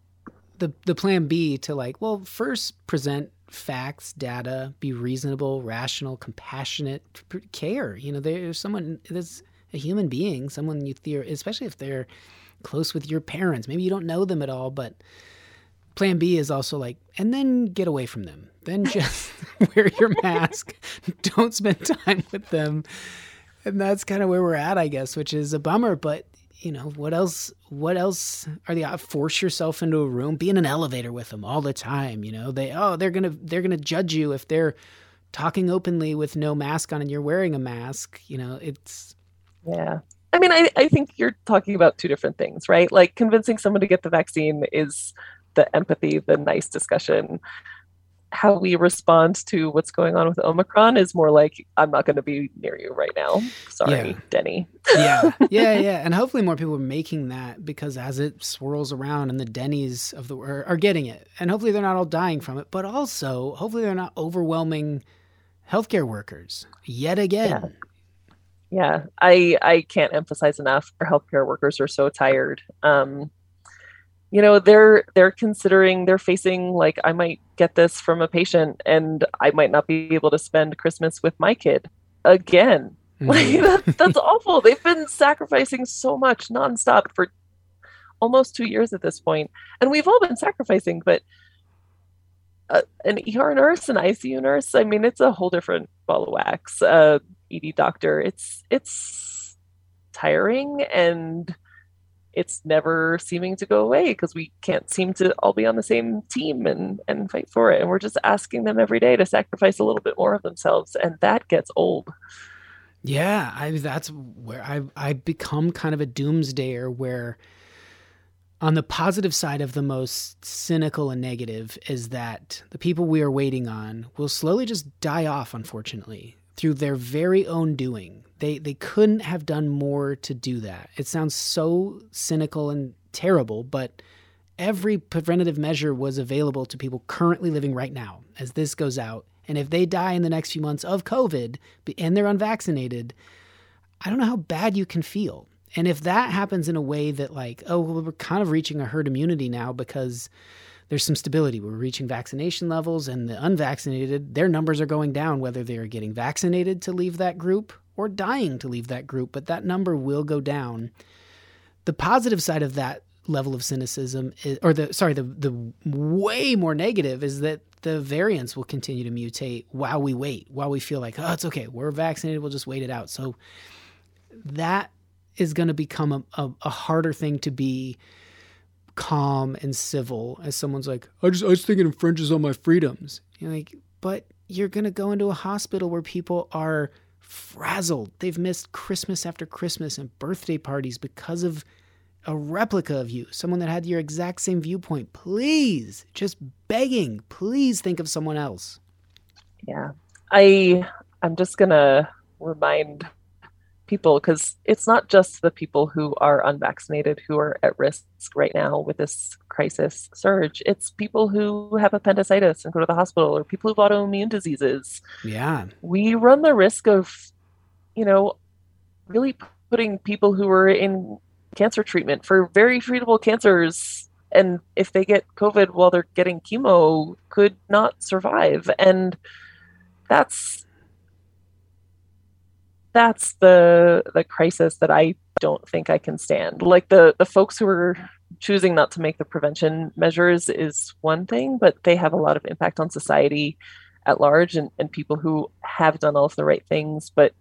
the the plan b to like well first present facts data be reasonable rational compassionate care. You know there's someone there's a human being someone you theor especially if they're close with your parents. Maybe you don't know them at all but plan b is also like and then get away from them. Then [laughs] just [laughs] wear your mask. Don't spend time with them. And that's kind of where we're at, I guess, which is a bummer. But you know, what else? What else are the uh, force yourself into a room, be in an elevator with them all the time? You know, they oh they're gonna they're gonna judge you if they're talking openly with no mask on and you're wearing a mask. You know, it's Yeah. I mean, I, I think you're talking about two different things, right? Like convincing someone to get the vaccine is the empathy, the nice discussion. How we respond to what's going on with Omicron is more like, I'm not going to be near you right now. Sorry, Yeah. Denny. [laughs] yeah, yeah, yeah. And hopefully more people are making that because as it swirls around and the Denny's of the are, are getting it, and hopefully they're not all dying from it, but also hopefully they're not overwhelming healthcare workers yet again. Yeah, I I can't emphasize enough. Our healthcare workers are so tired. Um, you know, they're they're considering they're facing like I might get this from a patient, and I might not be able to spend Christmas with my kid again. [laughs] Like that, that's awful. They've been sacrificing so much nonstop for almost two years at this point, and we've all been sacrificing. But uh, an ER nurse, an ICU nurse, I mean, it's a whole different ball of wax. Uh, ED doctor, it's it's tiring and it's never seeming to go away because we can't seem to all be on the same team and and fight for it. And we're just asking them every day to sacrifice a little bit more of themselves, and that gets old. Yeah, I that's where I I become kind of a doomsdayer where On the positive side of the most cynical and negative is that the people we are waiting on will slowly just die off, unfortunately, through their very own doing. They they couldn't have done more to do that. It sounds so cynical and terrible, but every preventative measure was available to people currently living right now as this goes out. And if they die in the next few months of COVID and they're unvaccinated, I don't know how bad you can feel. And if that happens in a way that, like, oh, well, we're kind of reaching a herd immunity now because there's some stability. We're reaching vaccination levels, and the unvaccinated, their numbers are going down, whether they're getting vaccinated to leave that group or dying to leave that group, but that number will go down. The positive side of that level of cynicism is, or the sorry the the way more negative is that the variants will continue to mutate while we wait while we feel like oh it's okay. We're vaccinated. We'll just wait it out. So that is going to become a, a, a harder thing to be calm and civil as someone's like i just i just think it infringes on my freedoms. You're like but you're going to go into a hospital where people are frazzled they've missed christmas after christmas and birthday parties because of a replica of you, someone that had your exact same viewpoint, please, just begging, please think of someone else. Yeah. I I'm just going to remind people because it's not just the people who are unvaccinated who are at risk right now with this crisis surge. It's people who have appendicitis and go to the hospital or people who have autoimmune diseases. Yeah. We run the risk of, you know, really putting people who are in cancer treatment for very treatable cancers and if they get covid while they're getting chemo could not survive and that's that's the the crisis that i don't think i can stand. Like the the folks who are choosing not to make the prevention measures is one thing but they have a lot of impact on society at large and, and people who have done all of the right things but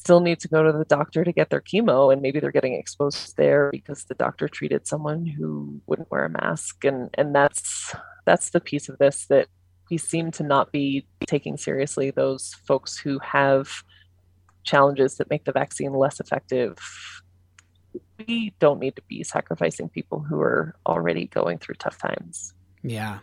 still need to go to the doctor to get their chemo and maybe they're getting exposed there because the doctor treated someone who wouldn't wear a mask. And and that's that's the piece of this that we seem to not be taking seriously those folks who have challenges that make the vaccine less effective we don't need to be sacrificing people who are already going through tough times yeah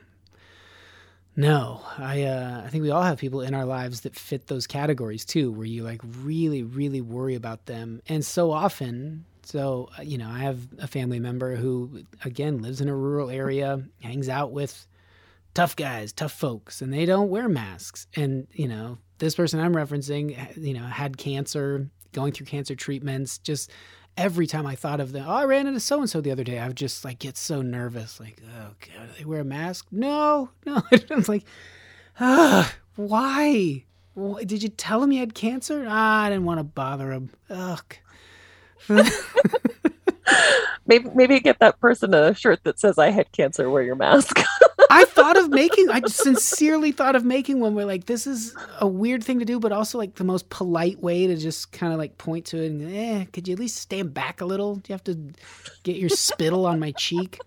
no, I uh, I think we all have people in our lives that fit those categories too, where you like really, really worry about them, and so often. So uh, you know, I have a family member who again lives in a rural area, hangs out with tough guys, tough folks, and they don't wear masks. And you know, this person I'm referencing, you know, had cancer, going through cancer treatments, just every time I thought of them, oh, I ran into so and so the other day, I would just like get so nervous. Like, oh god, do they wear a mask? No, no. [laughs] I was like, ah, why? why? Did you tell him you had cancer? Ah, I didn't want to bother him. Ugh. [laughs] maybe maybe get that person a shirt that says I had cancer, wear your mask. [laughs] I thought of making I sincerely thought of making one where like this is a weird thing to do, but also like the most polite way to just kind of like point to it and eh, could you at least stand back a little? Do you have to get your spittle on my cheek?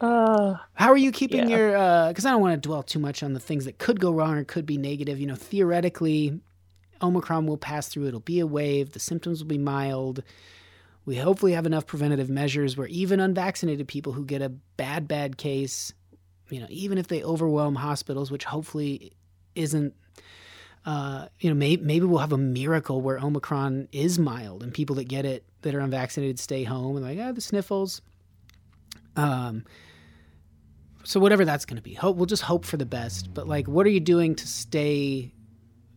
Uh, How are you keeping yeah. your? Because I don't want to dwell too much on the things that could go wrong or could be negative. You know, theoretically, Omicron will pass through. It'll be a wave. The symptoms will be mild. We hopefully have enough preventative measures where even unvaccinated people who get a bad, bad case, you know, even if they overwhelm hospitals, which hopefully isn't. Uh, you know, may, maybe we'll have a miracle where Omicron is mild and people that get it that are unvaccinated stay home and like, ah, the sniffles. Um, so whatever that's going to be, hope we'll just hope for the best. But like, what are you doing to stay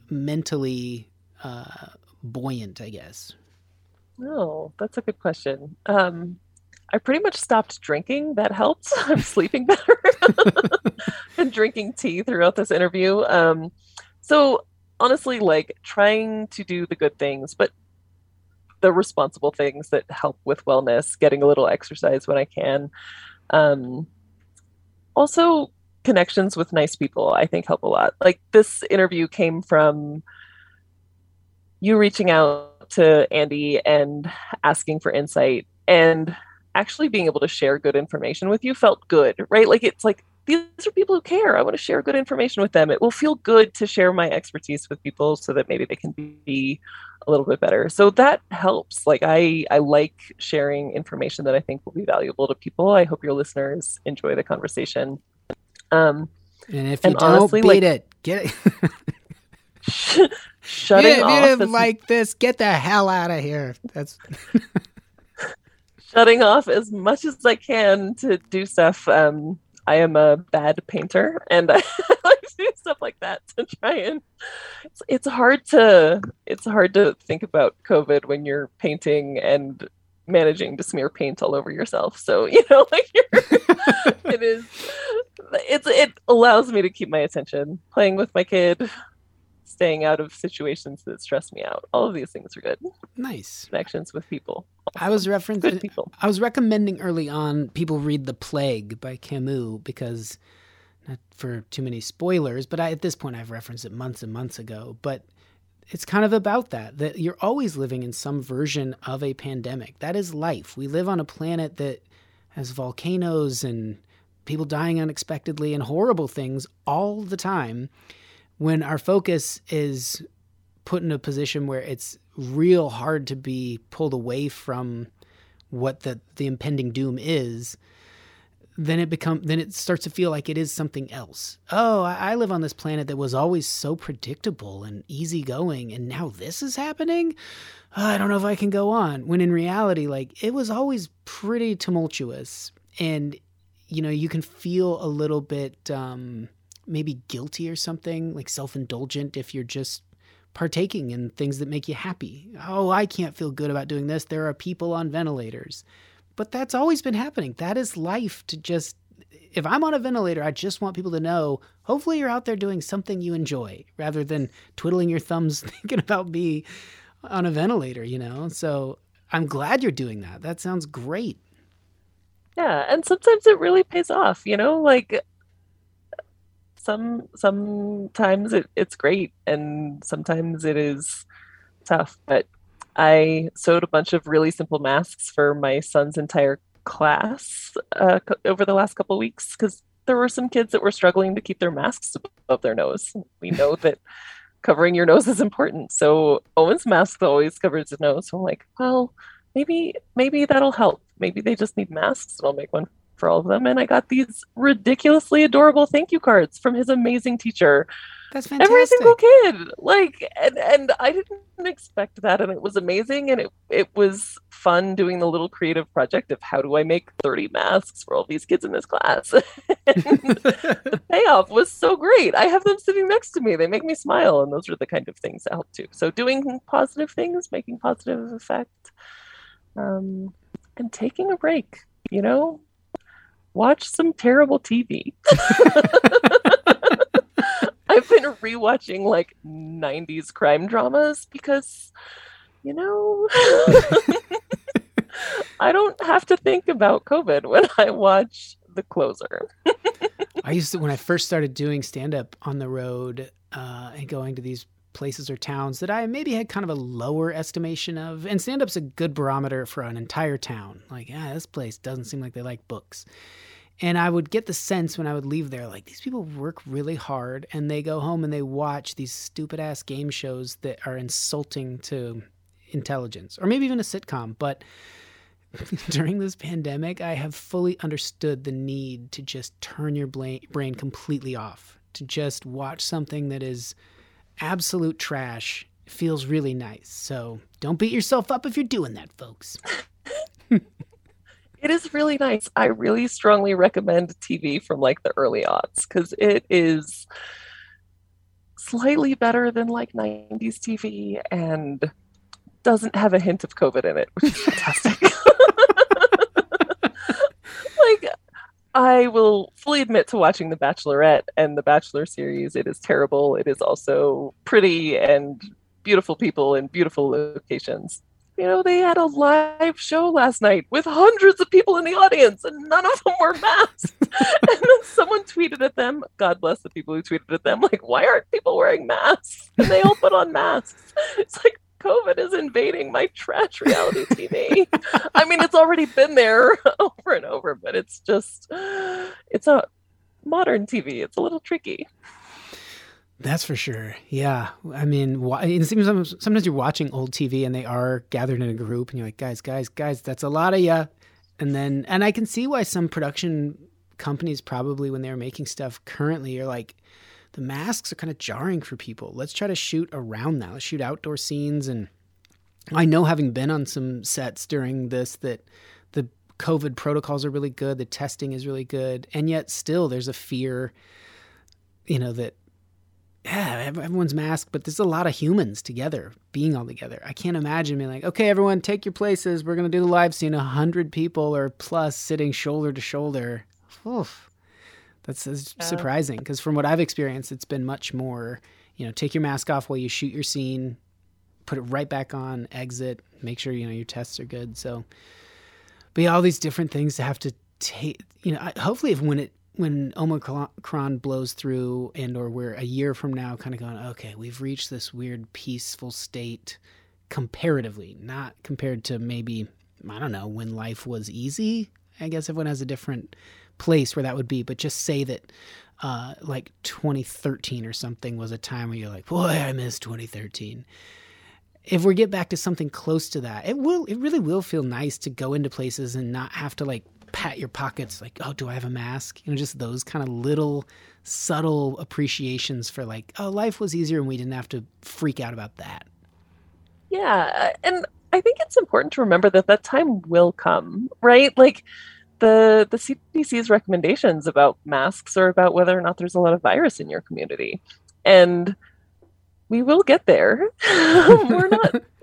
mentally uh, buoyant? I guess. Oh, that's a good question. Um, I pretty much stopped drinking. That helps. [laughs] I'm sleeping better. [laughs] Been drinking tea throughout this interview. Um, so honestly, like trying to do the good things, but the responsible things that help with wellness, getting a little exercise when I can. Um, also, connections with nice people, I think help a lot. Like this interview came from you reaching out to Andy and asking for insight and actually being able to share good information with you felt good, right? Like it's like these are people who care. I want to share good information with them. It will feel good to share my expertise with people so that maybe they can be a little bit better. So that helps. Like I I like sharing information that I think will be valuable to people. I hope your listeners enjoy the conversation. Um And if you And don't honestly, beat like- it, get it. [laughs] [laughs] shutting you off didn't as like this, get the hell out of here. That's shutting off as much as I can to do stuff. Um, I am a bad painter, and [laughs] I like do stuff like that to try and. It's, it's hard to it's hard to think about COVID when you're painting and managing to smear paint all over yourself. So [laughs] you know, like you're, [laughs] it is. It's it allows me to keep my attention, playing with my kid, staying out of situations that stress me out. All of these things are good. nice. Connections with people. I was referencing. people. I was recommending early on people read The Plague by Camus because not for too many spoilers, but I, at this point I've referenced it months and months ago. But it's kind of about that that you're always living in some version of a pandemic. That is life. We live on a planet that has volcanoes and people dying unexpectedly and horrible things all the time. When our focus is put in a position where it's real hard to be pulled away from what the the impending doom is then it become then it starts to feel like it is something else. Oh i, I live on this planet that was always so predictable and easygoing and now this is happening? Oh, i don't know if i can go on. When in reality like it was always pretty tumultuous. And you know you can feel a little bit um maybe guilty or something like self-indulgent if you're just partaking in things that make you happy. Oh, I can't feel good about doing this. There are people on ventilators. But that's always been happening. That is life to just if I'm on a ventilator, I just want people to know hopefully you're out there doing something you enjoy rather than twiddling your thumbs [laughs] thinking about me on a ventilator, you know? So I'm glad you're doing that. That sounds great. Yeah, and sometimes it really pays off, you know, like some sometimes it, it's great and sometimes it is tough. But I sewed a bunch of really simple masks for my son's entire class uh, over the last couple weeks because there were some kids that were struggling to keep their masks above their nose. We know that covering your nose is important. So Owen's mask always covers his nose. So I'm like, well, maybe maybe that'll help. Maybe they just need masks and I'll make one for all of them. And I got these ridiculously adorable thank you cards from his amazing teacher. That's fantastic. Every single kid. Like and, and I didn't expect that and it was amazing and it it was fun doing the little creative project of how do I make 30 masks for all these kids in this class. [laughs] the payoff was so great. I have them sitting next to me. They make me smile, and those are the kind of things that help too. So doing positive things, making positive effect, um, and taking a break. You know, watch some terrible TV. [laughs] I've been rewatching like 90s crime dramas because, you know, [laughs] I don't have to think about COVID when I watch The Closer. I used to when I first started doing stand up on the road uh, and going to these places or towns that I maybe had kind of a lower estimation of. And stand up's a good barometer for an entire town. Like, yeah, this place doesn't seem like they like books. And I would get the sense when I would leave there, like these people work really hard and they go home and they watch these stupid ass game shows that are insulting to intelligence, or maybe even a sitcom. But [laughs] during this pandemic, I have fully understood the need to just turn your brain completely off, to just watch something that is absolute trash. It feels really nice. So don't beat yourself up if you're doing that, folks. [laughs] It is really nice. I really strongly recommend TV from like the early aughts because it is slightly better than like 90s TV and doesn't have a hint of COVID in it, which is fantastic. [laughs] [laughs] like, I will fully admit to watching The Bachelorette and The Bachelor series. It is terrible. It is also pretty and beautiful people in beautiful locations you know, they had a live show last night with hundreds of people in the audience and none of them were masked. [laughs] and then someone tweeted at them, God bless the people who tweeted at them, like, why aren't people wearing masks? And they all put on masks. It's like COVID is invading my trash reality TV. I mean, it's already been there [laughs] over and over, but it's just, it's a modern TV. It's a little tricky. That's for sure. Yeah. I mean, it seems sometimes, sometimes you're watching old TV and they are gathered in a group and you're like, guys, guys, guys, that's a lot of ya. And then, and I can see why some production companies probably, when they're making stuff currently, are like, the masks are kind of jarring for people. Let's try to shoot around that. Let's shoot outdoor scenes. And I know, having been on some sets during this, that the COVID protocols are really good, the testing is really good. And yet, still, there's a fear, you know, that yeah, everyone's masked, but there's a lot of humans together, being all together. I can't imagine being like, okay, everyone, take your places. We're going to do the live scene. A hundred people or plus sitting shoulder to shoulder. Oof. That's, that's Yeah. surprising because from what I've experienced, it's been much more, you know, take your mask off while you shoot your scene, put it right back on, exit, make sure, you know, your tests are good. So, but yeah, all these different things to have to take, you know, I, hopefully if when it, when Omicron blows through and or we're a year from now kind of going, okay, we've reached this weird peaceful state comparatively, not compared to maybe, I don't know, when life was easy. I guess everyone has a different place where that would be, but just say that uh, like 2013 or something was a time where you're like, boy, I miss 2013. If we get back to something close to that, it will, it really will feel nice to go into places and not have to like pat your pockets like, oh, do I have a mask? You know, just those kind of little subtle appreciations for like, oh, life was easier and we didn't have to freak out about that. Yeah, uh, and I think it's important to remember that that time will come, right? Like the the CDC's recommendations about masks are about whether or not there's a lot of virus in your community, and we will get there. [laughs] We're not [laughs]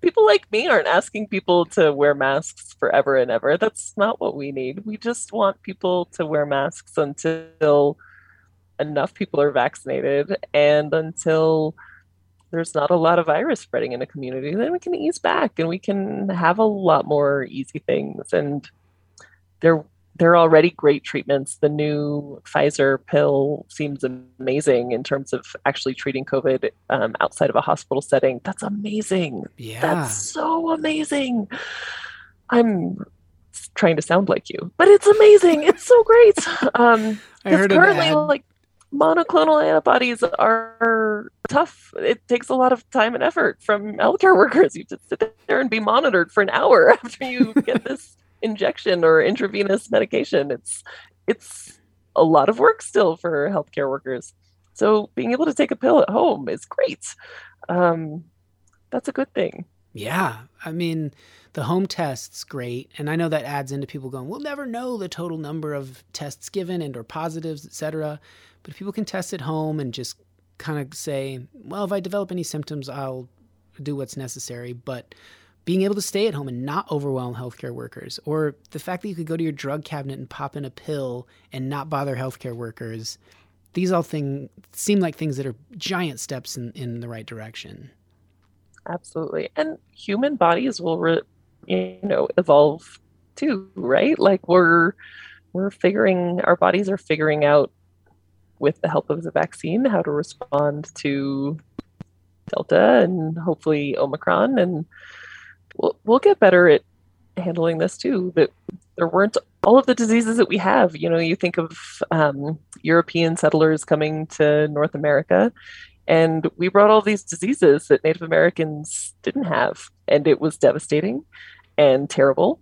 people like me aren't asking people to wear masks forever and ever. That's not what we need. We just want people to wear masks until enough people are vaccinated and until there's not a lot of virus spreading in a community, then we can ease back and we can have a lot more easy things. And they're they're already great treatments. The new Pfizer pill seems amazing in terms of actually treating COVID um, outside of a hospital setting. That's amazing. Yeah. That's so amazing. I'm trying to sound like you, but it's amazing. It's so great. [laughs] Um, I heard currently, like monoclonal antibodies are tough. It takes a lot of time and effort from healthcare [laughs] workers. You just sit there and be monitored for an hour [laughs] after you get this injection or intravenous medication. It's it's a lot of work still for healthcare workers. So being able to take a pill at home is great. Um, that's a good thing. Yeah. I mean, the home test's great. And I know that adds into people going, we'll never know the total number of tests given and or positives, et cetera. But if people can test at home and just kind of say, well, if I develop any symptoms, I'll do what's necessary. But being able to stay at home and not overwhelm healthcare workers, or the fact that you could go to your drug cabinet and pop in a pill and not bother healthcare workers, these all thing seem like things that are giant steps in, in the right direction. Absolutely. And human bodies will, re- you know, evolve too, right? Like we're we're figuring our bodies are figuring out with the help of the vaccine how to respond to Delta and hopefully Omicron, and we'll we'll get better at handling this too. That there weren't all of the diseases that we have. You know, you think of um, European settlers coming to North America, and we brought all these diseases that Native Americans didn't have, and it was devastating and terrible.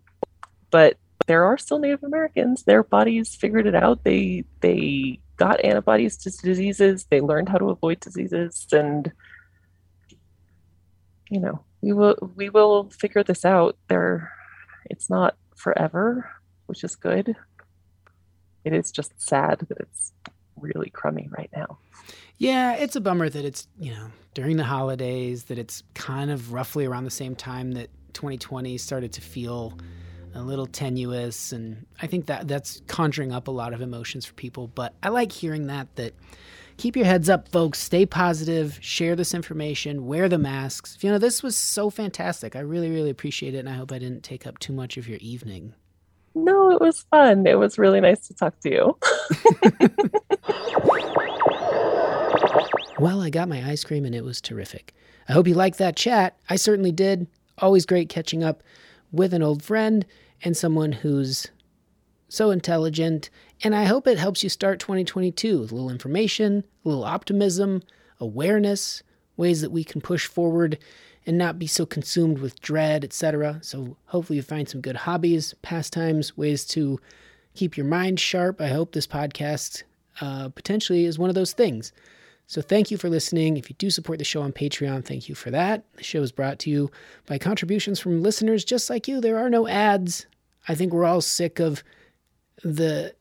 But there are still Native Americans. Their bodies figured it out. They they got antibodies to diseases. They learned how to avoid diseases, and you know we will we will figure this out. There, it's not forever, which is good. It is just sad that it's really crummy right now. Yeah, it's a bummer that it's, you know, during the holidays, that it's kind of roughly around the same time that 2020 started to feel a little tenuous. And I think that that's conjuring up a lot of emotions for people. But I like hearing that, that keep your heads up, folks. Stay positive, share this information, wear the masks. You know, this was so fantastic. I really, really appreciate it. And I hope I didn't take up too much of your evening. No, it was fun. It was really nice to talk to you. [laughs] Well, I got my ice cream and it was terrific. I hope you liked that chat. I certainly did. Always great catching up with an old friend and someone who's so intelligent And I hope it helps you start 2022 with a little information, a little optimism, awareness, ways that we can push forward and not be so consumed with dread, etc. So hopefully you find some good hobbies, pastimes, ways to keep your mind sharp. I hope this podcast uh, potentially is one of those things. So thank you for listening. If you do support the show on Patreon, thank you for that. The show is brought to you by contributions from listeners just like you. There are no ads. I think we're all sick of the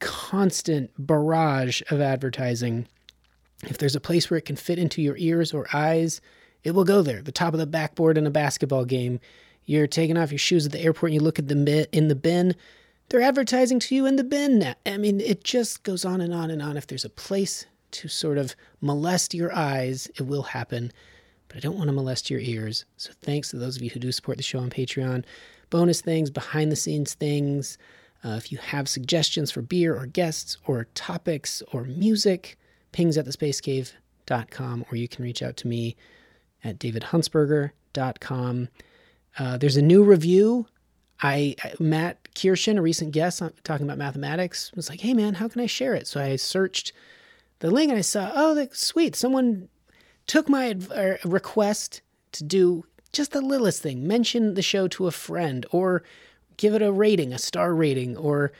constant barrage of advertising. If there's a place where it can fit into your ears or eyes, it will go there. The top of the backboard in a basketball game. You're taking off your shoes at the airport and you look at the in the bin. They're advertising to you in the bin now. I mean, it just goes on and on and on. If there's a place to sort of molest your eyes, it will happen. But I don't want to molest your ears. So thanks to those of you who do support the show on Patreon. Bonus things, behind the scenes things. Uh, if you have suggestions for beer or guests or topics or music, pings at thespacecave.com, or you can reach out to me at davidhuntsberger.com. Uh, there's a new review. I Matt Kirshen, a recent guest on, talking about mathematics, was like, "Hey man, how can I share it?" So I searched the link and I saw, oh, that's sweet. Someone took my uh, request to do just the littlest thing, mention the show to a friend, or give it a rating, a star rating, or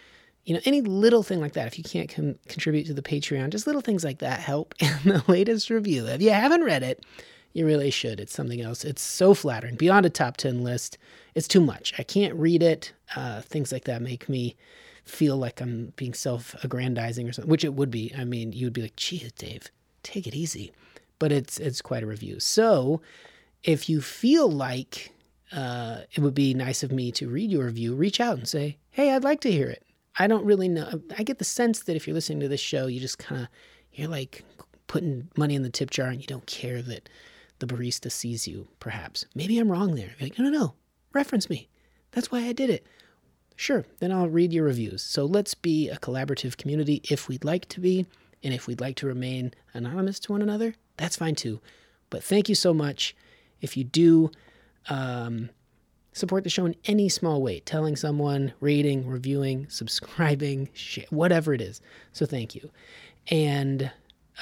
you know any little thing like that. If you can't com- contribute to the Patreon, just little things like that help. [laughs] And the latest review, if you haven't read it, you really should. It's something else. It's so flattering. Beyond a top 10 list, it's too much. I can't read it. Uh, things like that make me feel like I'm being self aggrandizing or something, which it would be. I mean, you would be like, geez, Dave, take it easy. But it's it's quite a review. So if you feel like uh, it would be nice of me to read your review, reach out and say, hey, I'd like to hear it. I don't really know. I get the sense that if you're listening to this show, you just kind of, you're like putting money in the tip jar and you don't care that the barista sees you, perhaps. Maybe I'm wrong there. You're like, no, no, no, reference me. That's why I did it. Sure, then I'll read your reviews. So let's be a collaborative community if we'd like to be, and if we'd like to remain anonymous to one another, that's fine too. But thank you so much. If you do um, support the show in any small way, telling someone, rating, reviewing, [laughs] subscribing, whatever it is. So thank you. And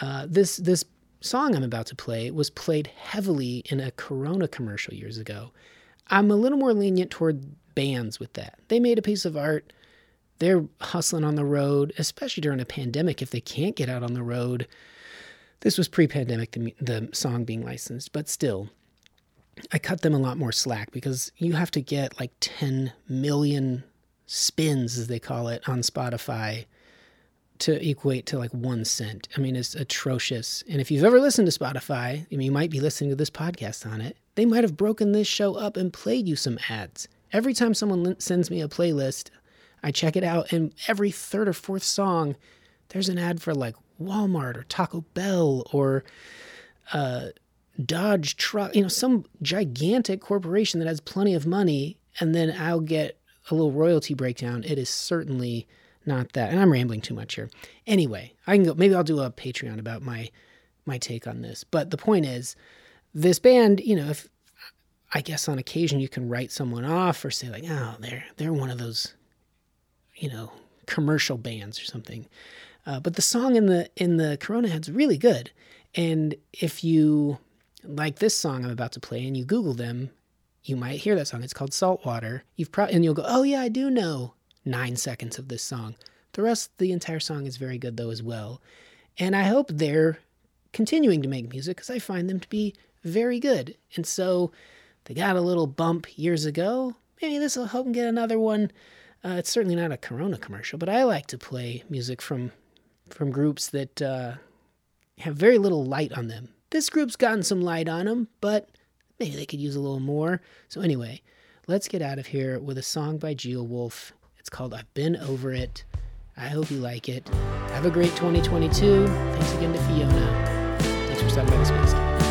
uh, this this song I'm about to play was played heavily in a Corona commercial years ago. I'm a little more lenient toward bands with that. They made a piece of art. They're hustling on the road, especially during a pandemic if they can't get out on the road. This was pre pandemic, the, the song being licensed, but still, I cut them a lot more slack because you have to get like 10 million spins, as they call it, on Spotify to equate to like one cent. I mean, it's atrocious. And if you've ever listened to Spotify, I mean, you might be listening to this podcast on it, they might have broken this show up and played you some ads. Every time someone sends me a playlist, I check it out, and every third or fourth song, there's an ad for like Walmart or Taco Bell or uh, Dodge truck, you know, some gigantic corporation that has plenty of money, and then I'll get a little royalty breakdown. It is certainly not that. And I'm rambling too much here. Anyway, I can go. Maybe I'll do a Patreon about my my take on this. But the point is, this band, you know, if I guess on occasion you can write someone off or say like, oh, they're they're one of those, you know, commercial bands or something. Uh, but the song in the in the Corona head's really good. And if you like this song I'm about to play and you Google them, you might hear that song. It's called Saltwater. You've probably and you'll go, oh yeah, I do know nine seconds of this song. The rest, the entire song is very good though as well. And I hope they're continuing to make music because I find them to be very good. And so they got a little bump years ago. Maybe this will help them get another one. Uh, it's certainly not a Corona commercial, but I like to play music from from groups that uh, have very little light on them. This group's gotten some light on them, but maybe they could use a little more. So anyway, let's get out of here with a song by Geowulf. It's called "I've Been Over It." I hope you like it. Have a great 2022. Thanks again to Fiona. Thanks for stopping by the Space.